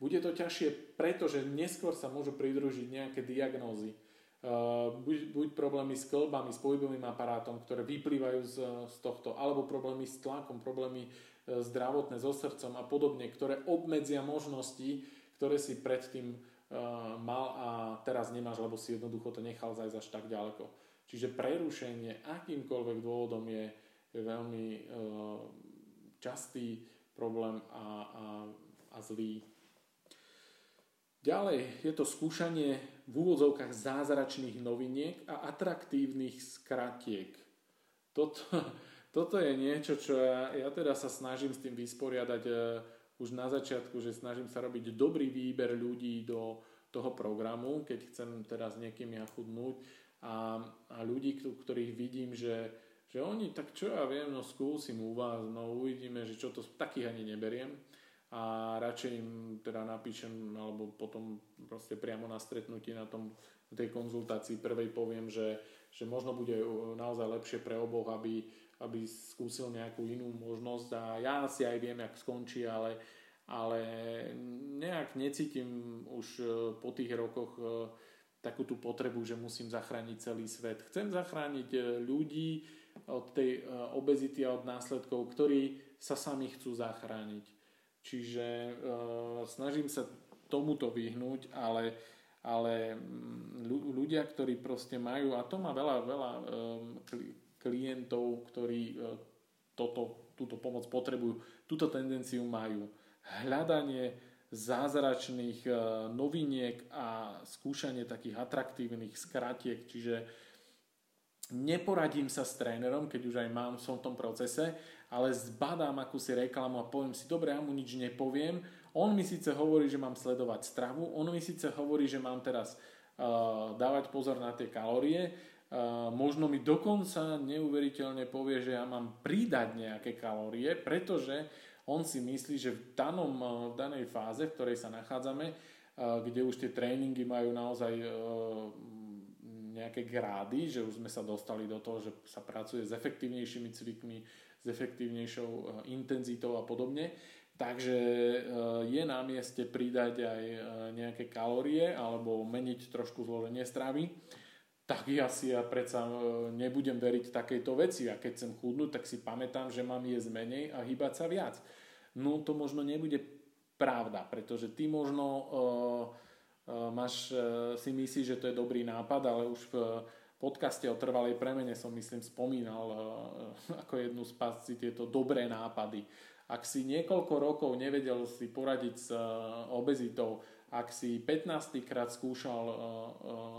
S1: bude to ťažšie, pretože neskôr sa môžu pridružiť nejaké diagnózy. Uh, buď, buď problémy s klbami, s pohybovým aparátom, ktoré vyplývajú z, z tohto, alebo problémy s tlakom, problémy uh, zdravotné so srdcom a podobne, ktoré obmedzia možnosti, ktoré si predtým uh, mal a teraz nemáš, lebo si jednoducho to nechal zajsť až tak ďaleko. Čiže prerušenie akýmkoľvek dôvodom je, veľmi častý problém a, a, a zlý Ďalej je to skúšanie v úvodzovkách zázračných noviniek a atraktívnych skratiek. Toto, *laughs* toto je niečo, čo ja, ja teda sa snažím s tým vysporiadať e, už na začiatku, že snažím sa robiť dobrý výber ľudí do toho programu, keď chcem teraz niekým ja chudnúť a, a ľudí, ktorých vidím, že, že oni, tak čo ja viem, no skúsim u vás, no uvidíme, že čo to, takých ani neberiem a radšej im teda napíšem alebo potom proste priamo na stretnutí na tom tej konzultácii prvej poviem, že, že možno bude naozaj lepšie pre oboch, aby, aby skúsil nejakú inú možnosť a ja si aj viem, jak skončí, ale, ale nejak necítim už e, po tých rokoch e, takú tú potrebu, že musím zachrániť celý svet. Chcem zachrániť e, ľudí od tej obezity a od následkov, ktorí sa sami chcú zachrániť. Čiže snažím sa tomuto vyhnúť, ale ale mm, ľudia, ktorí proste majú, a to má veľa, veľa klientov, ktorí e, toto, túto pomoc potrebujú, túto tendenciu majú. Hľadanie zázračných e, noviniek a skúšanie takých atraktívnych skratiek, čiže neporadím sa s trénerom, keď už aj mám, som v tom procese, ale zbadám akúsi reklamu a poviem si, dobre, ja mu nič nepoviem, on mi síce hovorí, že mám sledovať stravu, on mi síce hovorí, že mám teraz uh, dávať pozor na tie kalórie, uh, možno mi dokonca neuveriteľne povie, že ja mám pridať nejaké kalórie, pretože on si myslí, že v, danom, uh, v danej fáze, v ktorej sa nachádzame, kde už tie tréningy majú naozaj nejaké grády, že už sme sa dostali do toho, že sa pracuje s efektívnejšími cvikmi, s efektívnejšou intenzitou a podobne, Takže eh, je na mieste pridať aj eh, nejaké kalórie alebo meniť trošku zloženie stravy. Tak ja si ja predsa nebudem veriť takejto veci a keď chcem chudnúť, tak si pamätám, že mám jesť menej a hýbať sa viac. No to možno nebude pravda, pretože ty možno uh, uh, máš, uh, si myslíš, že to je dobrý nápad, ale už v podcaste o trvalej premene som myslím spomínal uh, ako jednu z pasci tieto dobré nápady. Ak si niekoľko rokov nevedel si poradiť s eh, obezitou, ak si 15 krát skúšal uh,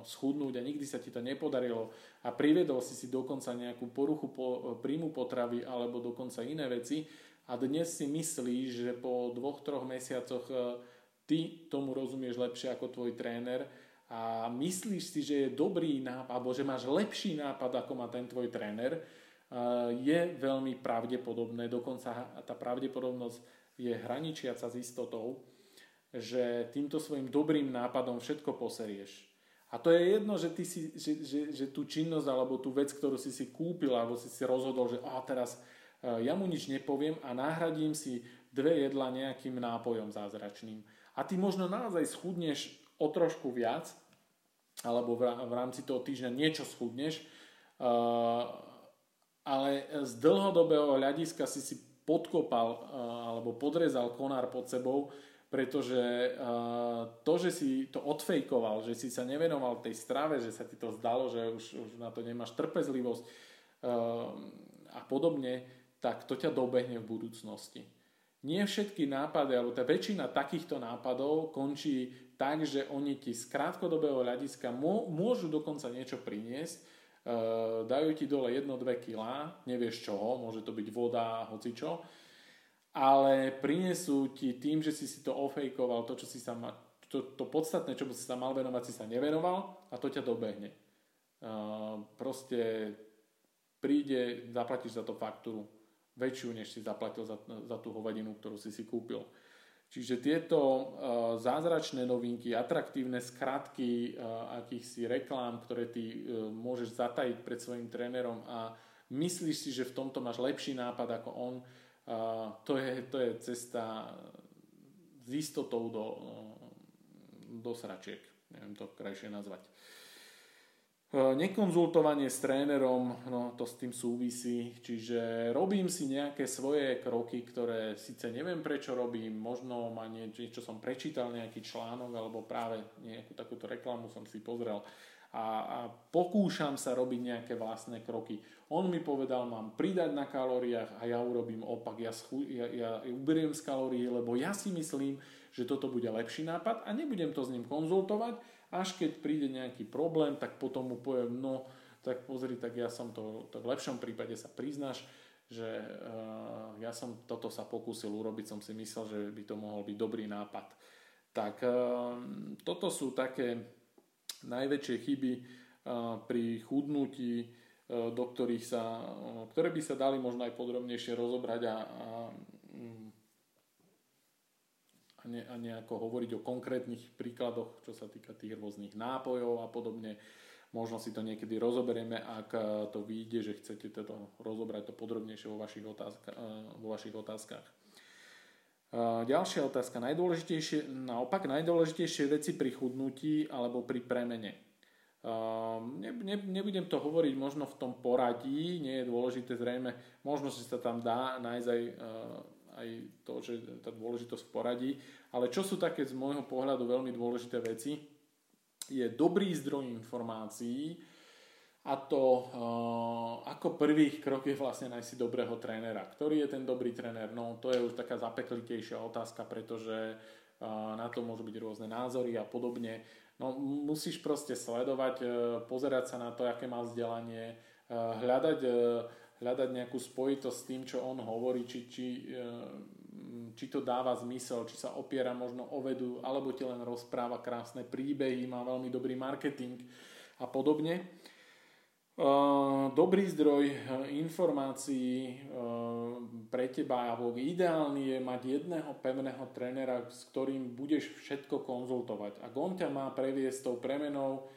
S1: schudnúť a nikdy sa ti to nepodarilo a privedol si si dokonca nejakú poruchu po, príjmu potravy alebo dokonca iné veci a dnes si myslíš, že po dvoch, troch mesiacoch ty tomu rozumieš lepšie ako tvoj tréner a myslíš si, že je dobrý nápad, alebo že máš lepší nápad, ako má ten tvoj tréner, je veľmi pravdepodobné, dokonca tá pravdepodobnosť je hraničiaca s istotou, že týmto svojim dobrým nápadom všetko poserieš. A to je jedno, že, ty si, že, že, že tú činnosť alebo tú vec, ktorú si si kúpil alebo si si rozhodol, že a teraz e, ja mu nič nepoviem a nahradím si dve jedla nejakým nápojom zázračným. A ty možno naozaj schudneš o trošku viac, alebo v rámci toho týždňa niečo schudneš, ale z dlhodobého hľadiska si si podkopal uh, alebo podrezal konár pod sebou, pretože uh, to, že si to odfejkoval, že si sa nevenoval tej strave, že sa ti to zdalo, že už, už na to nemáš trpezlivosť a podobne, tak to ťa dobehne v budúcnosti. Nie všetky nápady, alebo tá väčšina takýchto nápadov končí tak, že oni ti z krátkodobého hľadiska môžu dokonca niečo priniesť, Uh, dajú ti dole 1-2 kg, nevieš čoho, môže to byť voda, hocičo, ale prinesú ti tým, že si si to ofejkoval, to, čo si sa ma, to, to podstatné, čo si sa mal venovať, si sa nevenoval a to ťa dobehne. Uh, proste príde, zaplatíš za to faktúru väčšiu, než si zaplatil za, za tú hovadinu, ktorú si si kúpil. Čiže tieto uh, zázračné novinky, atraktívne skratky uh, akýchsi reklám, ktoré ty uh, môžeš zatajiť pred svojim trénerom a myslíš si, že v tomto máš lepší nápad ako on, to, je, to je cesta s istotou do, do sračiek. Neviem to krajšie nazvať. E, nekonzultovanie s trénerom, no to s tým súvisí, čiže robím si nejaké svoje kroky, ktoré síce neviem prečo robím, možno ma niečo som prečítal, nejaký článok alebo práve nejakú takúto reklamu som si pozrel. A, a pokúšam sa robiť nejaké vlastné kroky. On mi povedal, mám pridať na kalóriách a ja urobím opak, ja, schu- ja, ja uberiem z kalórií, lebo ja si myslím, že toto bude lepší nápad a nebudem to s ním konzultovať, až keď príde nejaký problém, tak potom mu poviem, no tak pozri, tak ja som to, tak v lepšom prípade sa priznáš, že uh, ja som toto sa pokúsil urobiť, som si myslel, že by to mohol byť dobrý nápad. Tak uh, toto sú také najväčšie chyby uh, pri chudnutí, uh, do ktorých sa, uh, ktoré by sa dali možno aj podrobnejšie rozobrať a, a, mm, a, ne, a nejako hovoriť o konkrétnych príkladoch, čo sa týka tých rôznych nápojov a podobne. Možno si to niekedy rozoberieme, ak e, to vyjde, že chcete toto rozobrať to podrobnejšie vo vašich, otázka, e, vo vašich otázkach. E, ďalšia otázka. Najdôležitejšie, naopak najdôležitejšie veci pri chudnutí alebo pri premene. Ne, ne, nebudem to hovoriť možno v tom poradí, nie je dôležité zrejme, možno si sa tam dá nájsť aj, aj to, že tá dôležitosť v poradí, ale čo sú také z môjho pohľadu veľmi dôležité veci, je dobrý zdroj informácií a to uh, ako prvý krok je vlastne nájsť si dobrého trénera. Ktorý je ten dobrý tréner? No to je už taká zapeklitejšia otázka, pretože uh, na to môžu byť rôzne názory a podobne. No musíš proste sledovať, uh, pozerať sa na to, aké má vzdelanie, hľadať, hľadať nejakú spojitosť s tým, čo on hovorí, či, či uh, či to dáva zmysel, či sa opiera možno o vedu, alebo ti len rozpráva krásne príbehy, má veľmi dobrý marketing a podobne. Dobrý zdroj informácií pre teba alebo ideálny je mať jedného pevného trénera, s ktorým budeš všetko konzultovať. Ak on ťa má previesť tou premenou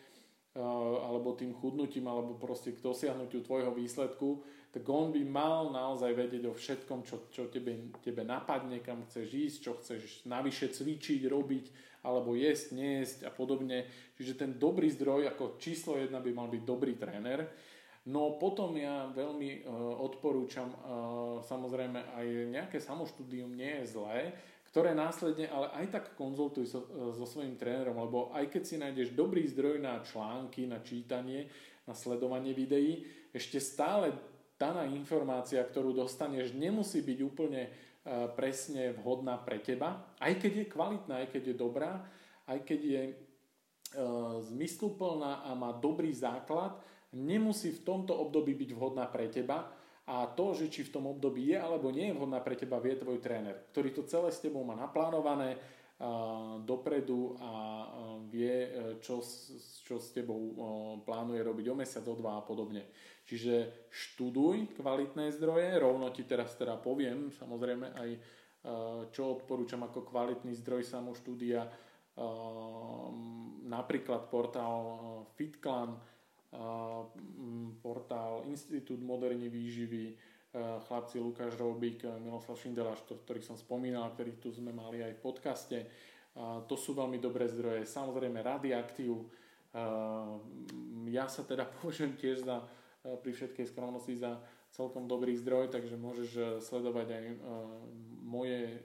S1: alebo tým chudnutím alebo proste k dosiahnutiu tvojho výsledku, tak on by mal naozaj vedieť o všetkom, čo, čo tebe, tebe napadne, kam chceš ísť, čo chceš navyše cvičiť, robiť, alebo jesť, nejesť a podobne. Čiže ten dobrý zdroj ako číslo jedna by mal byť dobrý tréner. No potom ja veľmi uh, odporúčam, uh, samozrejme aj nejaké samoštúdium nie je zlé, ktoré následne ale aj tak konzultuj so, uh, so svojím trénerom, lebo aj keď si nájdeš dobrý zdroj na články, na čítanie, na sledovanie videí, ešte stále daná informácia, ktorú dostaneš, nemusí byť úplne e, presne vhodná pre teba, aj keď je kvalitná, aj keď je dobrá, aj keď je e, zmysluplná a má dobrý základ, nemusí v tomto období byť vhodná pre teba. A to, že či v tom období je alebo nie je vhodná pre teba, vie tvoj tréner, ktorý to celé s tebou má naplánované, dopredu a vie, e, čo, čo s tebou plánuje robiť o mesiac, o dva a podobne. Čiže študuj kvalitné zdroje, rovno ti teraz teda poviem samozrejme aj e, čo odporúčam ako kvalitný zdroj samoštúdia, e, napríklad portál FitClan, portál Institút moderní výživy, chlapci Lukáš Robík, Miloslav Šindeláš, ktorých som spomínal, ktorých tu sme mali aj v podcaste. To sú veľmi dobré zdroje. Samozrejme Radioaktív. Ja sa teda *laughs* považujem tiež za, pri všetkej skromnosti za celkom dobrý zdroj, takže môžeš e, sledovať aj e, moje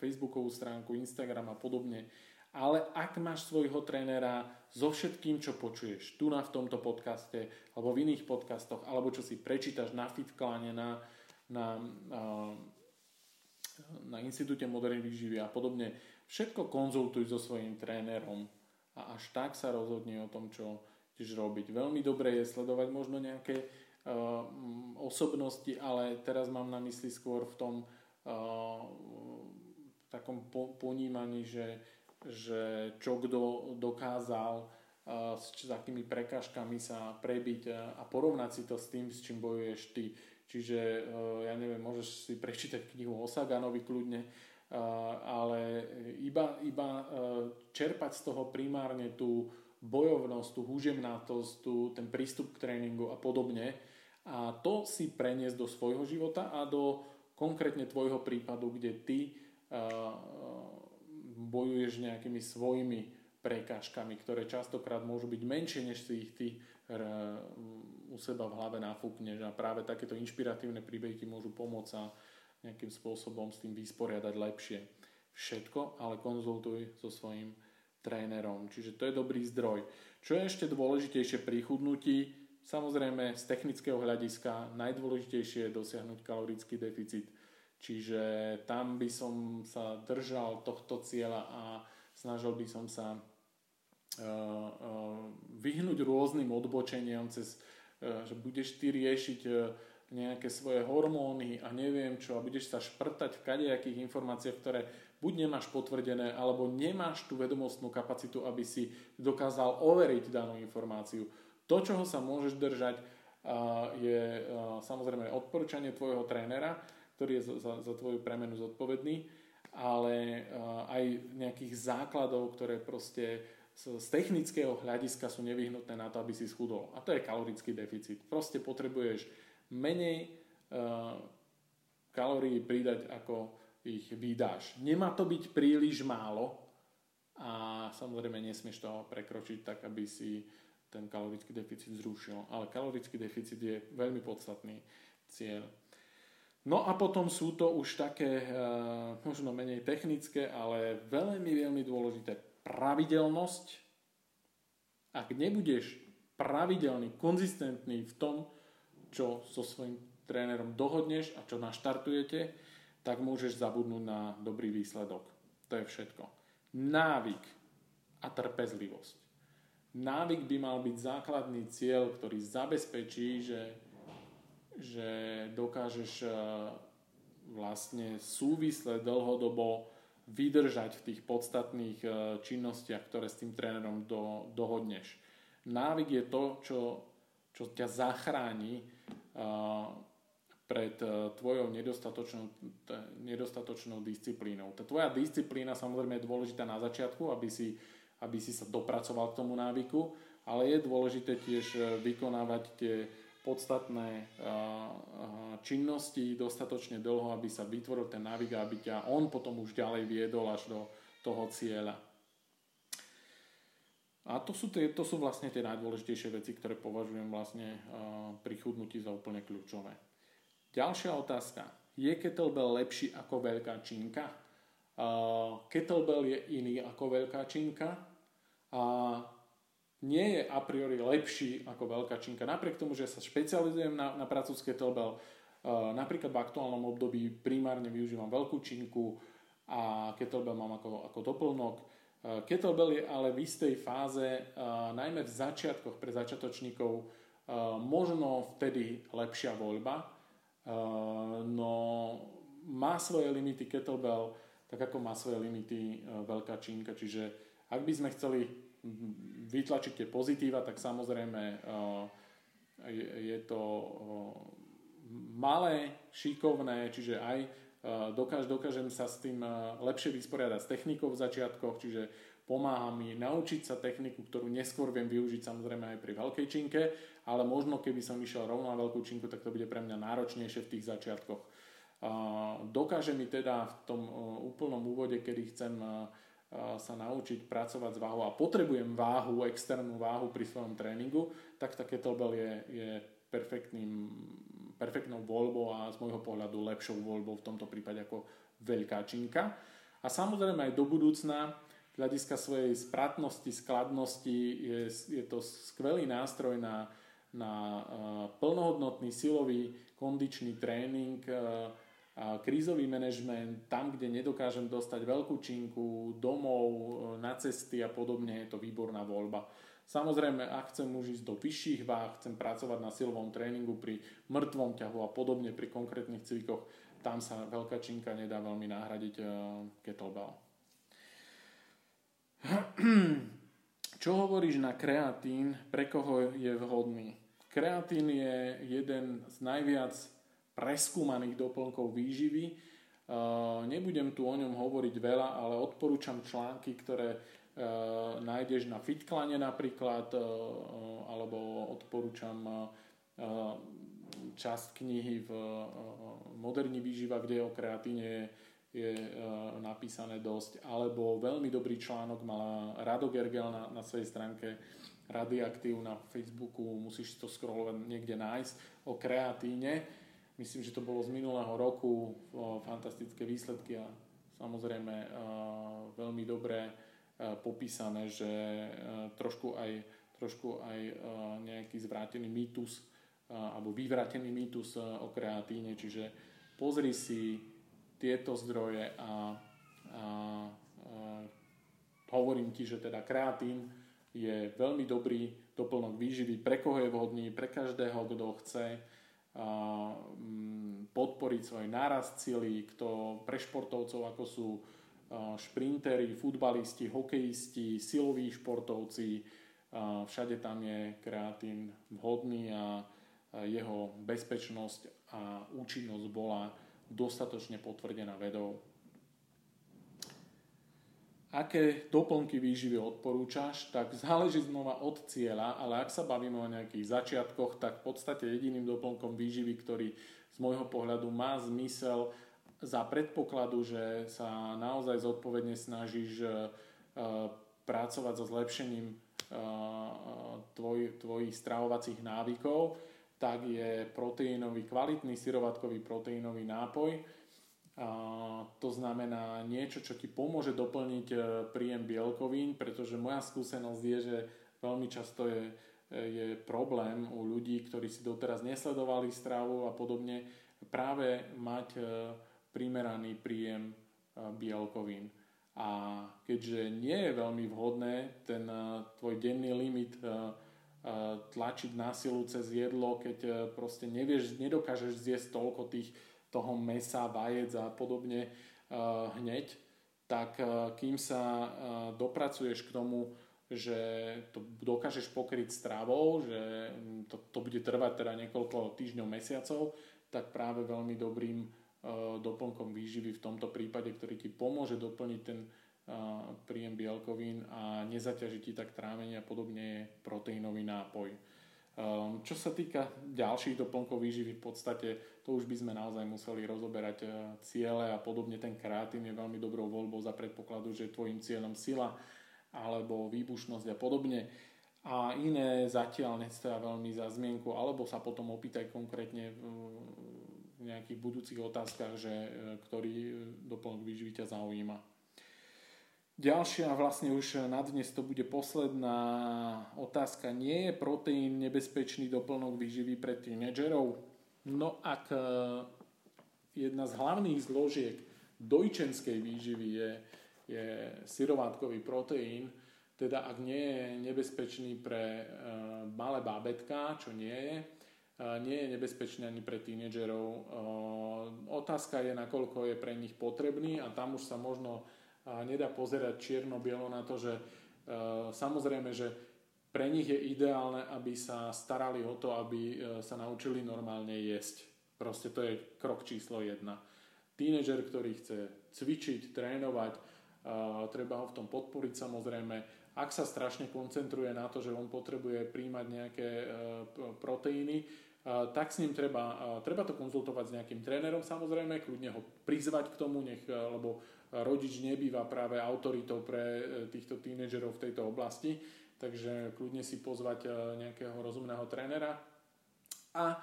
S1: Facebookovú stránku, Instagram a podobne. Ale ak máš svojho trénera so všetkým, čo počuješ tu na v tomto podcaste, alebo v iných podcastoch, alebo čo si prečítaš na Fitklane, na, na, na Institúte modernej výživy a podobne, všetko konzultuj so svojím trénerom a až tak sa rozhodni o tom, čo chceš robiť. Veľmi dobre je sledovať možno nejaké uh, osobnosti, ale teraz mám na mysli skôr v tom uh, takom po, ponímaní, že že čo kto dokázal s, s akými prekážkami sa prebiť a porovnať si to s tým, s čím bojuješ ty. Čiže ja neviem, môžeš si prečítať knihu o Saganovi kľudne, ale iba, iba čerpať z toho primárne tú bojovnosť, tú húžemnátosť, tú, ten prístup k tréningu a podobne a to si preniesť do svojho života a do konkrétne tvojho prípadu, kde ty bojuješ nejakými svojimi prekážkami, ktoré častokrát môžu byť menšie, než si ich ty u seba v hlave nafúkneš a práve takéto inšpiratívne príbehy ti môžu pomôcť sa nejakým spôsobom s tým vysporiadať lepšie. Všetko ale konzultuj so svojím trénerom, čiže to je dobrý zdroj. Čo je ešte dôležitejšie pri chudnutí? Samozrejme z technického hľadiska najdôležitejšie je dosiahnuť kalorický deficit Čiže tam by som sa držal tohto cieľa a snažil by som sa uh, uh, vyhnúť rôznym odbočeniam cez, uh, že budeš ty riešiť nejaké svoje hormóny a neviem čo a budeš sa šprtať v kadejakých informáciách, ktoré buď nemáš potvrdené, alebo nemáš tú vedomostnú kapacitu, aby si dokázal overiť danú informáciu. To, čoho sa môžeš držať, je samozrejme odporúčanie tvojho trénera, ktorý je za, za tvoju premenu zodpovedný, ale aj nejakých základov, ktoré proste z technického hľadiska sú nevyhnutné na to, aby si schudol. A to je kalorický deficit. Proste potrebuješ menej uh, kalórií pridať, ako ich vydáš. Nemá to byť príliš málo a samozrejme nesmieš to prekročiť tak, aby si ten kalorický deficit zrušil. Ale kalorický deficit je veľmi podstatný cieľ. No a potom sú to už také uh, možno menej technické, ale veľmi, veľmi dôležité. Pravidelnosť. Ak nebudeš pravidelný, konzistentný v tom, čo so svojím trénerom dohodneš a čo naštartujete, tak môžeš zabudnúť na dobrý výsledok. To je všetko. Návyk a trpezlivosť. Návyk by mal byť základný cieľ, ktorý zabezpečí, že, že dokážeš eh, vlastne súvisle dlhodobo vydržať v tých podstatných eh, činnostiach, ktoré s tým trénerom do, dohodneš. Návyk je to, čo, čo ťa zachráni pred e, tvojou nedostatočnou, nedostatočnou disciplínou. Tá tvoja disciplína samozrejme je dôležitá na začiatku, aby si, aby si sa dopracoval k tomu návyku, ale je dôležité tiež e, vykonávať tie podstatné činnosti dostatočne dlho, aby sa vytvoril ten návyk a aby ťa on potom už ďalej viedol až do toho cieľa. A to sú, tie, to sú vlastne tie najdôležitejšie veci, ktoré považujem vlastne uh, pri chudnutí za úplne kľúčové. Ďalšia otázka. Je kettlebell lepší ako veľká činka? Kettlebell je iný ako veľká činka a nie je a priori lepší ako veľká činka. Napriek tomu, že sa špecializujem na, na prácu s kettlebell, uh, napríklad v aktuálnom období primárne využívam veľkú činku a kettlebell mám ako, ako doplnok, Eh, kettlebell je ale v istej fáze, eh, najmä v začiatkoch pre začiatočníkov, eh, možno vtedy lepšia voľba, no má svoje limity kettlebell, tak ako má svoje limity veľká čínka. Čiže ak by sme chceli vytlačiť tie pozitíva, tak samozrejme je to malé, šikovné, čiže aj dokáž, dokážem sa s tým lepšie vysporiadať s technikou v začiatkoch, čiže pomáha mi naučiť sa techniku, ktorú neskôr viem využiť samozrejme aj pri veľkej činke, ale možno keby som išiel rovno na veľkú činku, tak to bude pre mňa náročnejšie v tých začiatkoch. Dokáže mi teda v tom úplnom úvode, kedy chcem sa naučiť pracovať s váhou a potrebujem váhu, externú váhu pri svojom tréningu, tak tá kettlebell je, je perfektným perfektnou voľbou a z môjho pohľadu lepšou voľbou v tomto prípade ako veľká činka. A samozrejme aj do budúcna, hľadiska svojej spratnosti, skladnosti, je, je to skvelý nástroj na, na uh, plnohodnotný silový kondičný tréning, uh, krízový manažment, tam, kde nedokážem dostať veľkú činku, domov, na cesty a podobne, je to výborná voľba. Samozrejme, ak chcem už ísť do vyšších váh, chcem pracovať na silovom tréningu pri mŕtvom ťahu a podobne pri konkrétnych cvikoch, tam sa veľká činka nedá veľmi nahradiť uh, kettlebell. *clears throat* Čo hovoríš na kreatín, pre koho je vhodný? Kreatín je jeden z najviac preskúmaných doplnkov výživy. Uh, nebudem tu o ňom hovoriť veľa, ale odporúčam články, ktoré Eh, nájdeš na Fitklane napríklad, eh, alebo odporúčam časť knihy v Moderní výživa, kde o kreatíne je napísané dosť, alebo veľmi dobrý článok mala Rado Gergel na, na svojej stránke Radioaktív na Facebooku, musíš to scrollovať niekde nájsť, o kreatíne. Myslím, že to bolo z minulého roku, fantastické výsledky a samozrejme veľmi dobré Eh, popísané, že trošku aj, trošku aj nejaký zvrátený mýtus alebo vyvrátený mýtus o kreatíne, čiže pozri si tieto zdroje a, a, a hovorím ti, že teda kreatín je veľmi dobrý doplnok výživy, pre koho je vhodný, pre každého, kto chce podporiť svoj nárast cíly, kto pre športovcov ako sú šprintery, futbalisti, hokejisti, siloví športovci, všade tam je kreatín vhodný a jeho bezpečnosť a účinnosť bola dostatočne potvrdená vedou. Aké doplnky výživy odporúčaš, tak záleží znova od cieľa, ale ak sa bavíme o nejakých začiatkoch, tak v podstate jediným doplnkom výživy, ktorý z môjho pohľadu má zmysel za predpokladu, že sa naozaj zodpovedne snažíš e, pracovať so zlepšením e, tvoj, tvojich stravovacích návykov, tak je proteínový, kvalitný syrovatkový proteínový nápoj, to znamená niečo, čo ti pomôže doplniť e, príjem bielkovín, pretože moja skúsenosť je, že veľmi často je, e, je problém u ľudí, ktorí si doteraz nesledovali stravu a podobne, práve mať e, primeraný príjem bielkovín. A keďže nie je veľmi vhodné ten tvoj denný limit tlačiť na silu cez jedlo, keď proste nevieš, nedokážeš zjesť toľko tých toho mesa, vajec a podobne uh, hneď, tak uh, kým sa uh, dopracuješ k tomu, že to dokážeš pokryť stravou, že to, to bude trvať teda niekoľko týždňov, mesiacov, tak práve veľmi dobrým doplnkom výživy v tomto prípade, ktorý ti pomôže doplniť ten príjem bielkovín a nezaťaží ti tak trávenie a podobne je proteínový nápoj. Um, čo sa týka ďalších doplnkov výživy, v podstate to už by sme naozaj museli rozoberať uh, ciele a podobne. Ten kreatín je veľmi dobrou voľbou za predpokladu, že je tvojim cieľom sila alebo výbušnosť a podobne. A iné zatiaľ nestoja veľmi za zmienku, alebo sa potom opýtaj konkrétne v, nejakých budúcich otázkach, že, uh, ktorý doplnok výživy ťa zaujíma. Ďalšia, vlastne už na dnes to bude posledná otázka. Nie je proteín nebezpečný doplnok výživy pre tínedžerov? No ak e, jedna z hlavných zložiek dojčenskej výživy je, je syrovátkový proteín, teda ak nie je nebezpečný pre e, malé bábetka, čo nie je, e, nie je nebezpečný ani pre tínedžerov. Otázka je, nakoľko je pre nich potrebný a tam už sa možno nedá pozerať čierno-bielo na to, že samozrejme, že pre nich je ideálne, aby sa starali o to, aby e, sa naučili normálne jesť. Proste to je krok číslo jedna. Tínežer, ktorý chce cvičiť, trénovať, e, treba ho v tom podporiť samozrejme. Ak sa strašne koncentruje na to, že on potrebuje príjmať nejaké proteíny, tak s ním treba, treba to konzultovať s nejakým trénerom samozrejme, kľudne ho prizvať k tomu, nech, lebo rodič nebýva práve autoritou pre e, týchto tínedžerov v tejto oblasti, takže kľudne si pozvať e, nejakého rozumného trénera a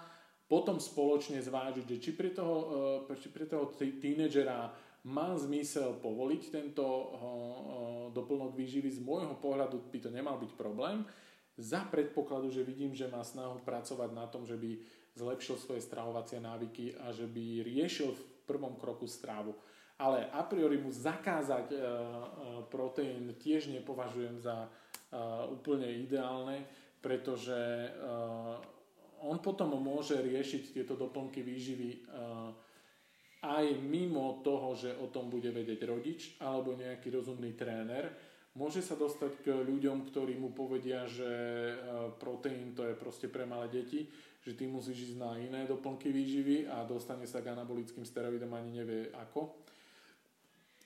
S1: potom spoločne zvážiť, že či pre toho, e, či pre toho tínedžera má zmysel povoliť tento doplnok výživy. Z môjho pohľadu by to nemal byť problém. Za predpokladu, že vidím, že má snahu pracovať na tom, že by zlepšil svoje stravovacie návyky a že by riešil v prvom kroku strávu ale a priori mu zakázať proteín tiež nepovažujem za úplne ideálne, pretože on potom môže riešiť tieto doplnky výživy aj mimo toho, že o tom bude vedieť rodič alebo nejaký rozumný tréner. Môže sa dostať k ľuďom, ktorí mu povedia, že proteín to je proste pre malé deti, že ty musíš ísť na iné doplnky výživy a dostane sa k anabolickým steroidom ani nevie ako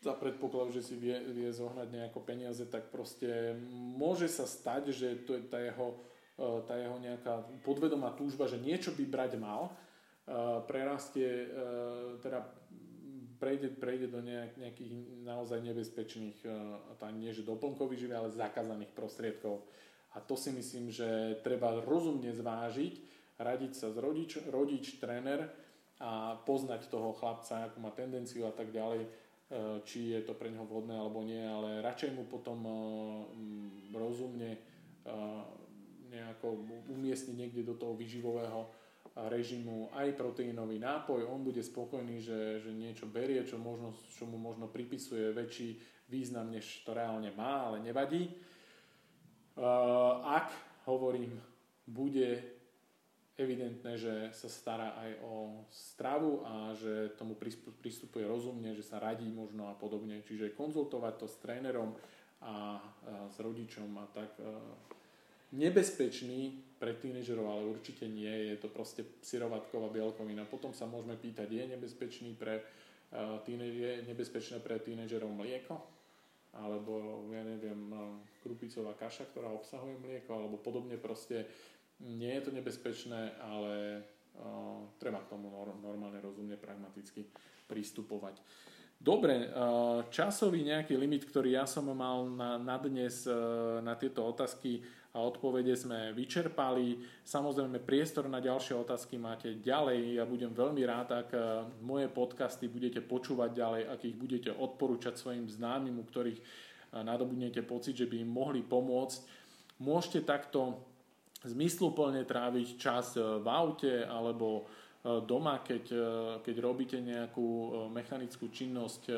S1: za predpokladu, že si vie, vie zohnať nejako peniaze, tak proste môže sa stať, že to je tá jeho, e, tá jeho nejaká podvedomá túžba, že niečo by brať mal, e, prerastie, e, teda prejde, prejde do nejak, nejakých naozaj nebezpečných, tá nie že doplnkových živí, ale zakázaných prostriedkov. A to si myslím, že treba rozumne zvážiť, radiť sa s rodič, rodič, tréner a poznať toho chlapca, akú má tendenciu a tak ďalej či je to pre neho vhodné alebo nie, ale radšej mu potom e, rozumne e, nejako umiestniť niekde do toho vyživového režimu aj proteínový nápoj, on bude spokojný, že, že niečo berie, čo, možno, čo mu možno pripisuje väčší význam, než to reálne má, ale nevadí. Ak, hovorím, bude evidentné, že sa stará aj o stravu a že tomu pristupuje rozumne, že sa radí možno a podobne. Čiže konzultovať to s trénerom a, s rodičom a tak nebezpečný pre tínežerov, ale určite nie. Je to proste syrovatková bielkovina. Potom sa môžeme pýtať, je nebezpečný pre je nebezpečné pre tínežerov mlieko? Alebo, ja neviem, krupicová kaša, ktorá obsahuje mlieko, alebo podobne proste nie je to nebezpečné, ale uh, treba k tomu normálne, rozumne, pragmaticky pristupovať. Dobre, uh, časový nejaký limit, ktorý ja som mal na, na dnes uh, na tieto otázky a odpovede sme vyčerpali. Samozrejme, priestor na ďalšie otázky máte ďalej. Ja budem veľmi rád, ak moje podcasty budete počúvať ďalej, ak ich budete odporúčať svojim známym, u ktorých nadobudnete pocit, že by im mohli pomôcť. Môžete takto zmysluplne tráviť čas e, v aute alebo e, doma, keď, e, keď robíte nejakú mechanickú činnosť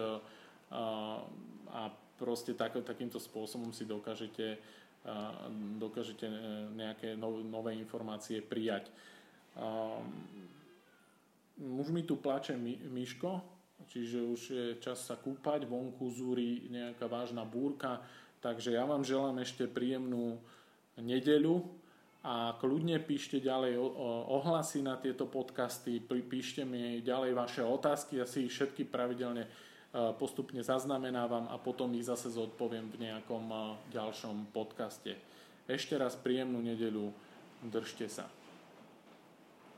S1: a proste tak, takýmto spôsobom si dokážete, dokážete nejaké nové informácie prijať. Už mi tu plače myško, čiže už je čas sa kúpať, vonku zúri nejaká vážna búrka, takže ja vám želám ešte príjemnú nedeľu a kľudne píšte ďalej ohlasy na tieto podcasty, píšte mi ďalej vaše otázky, ja si ich všetky pravidelne e, postupne zaznamenávam a potom ich zase zodpoviem v nejakom e, ďalšom podcaste. Ešte raz príjemnú nedeľu, držte sa.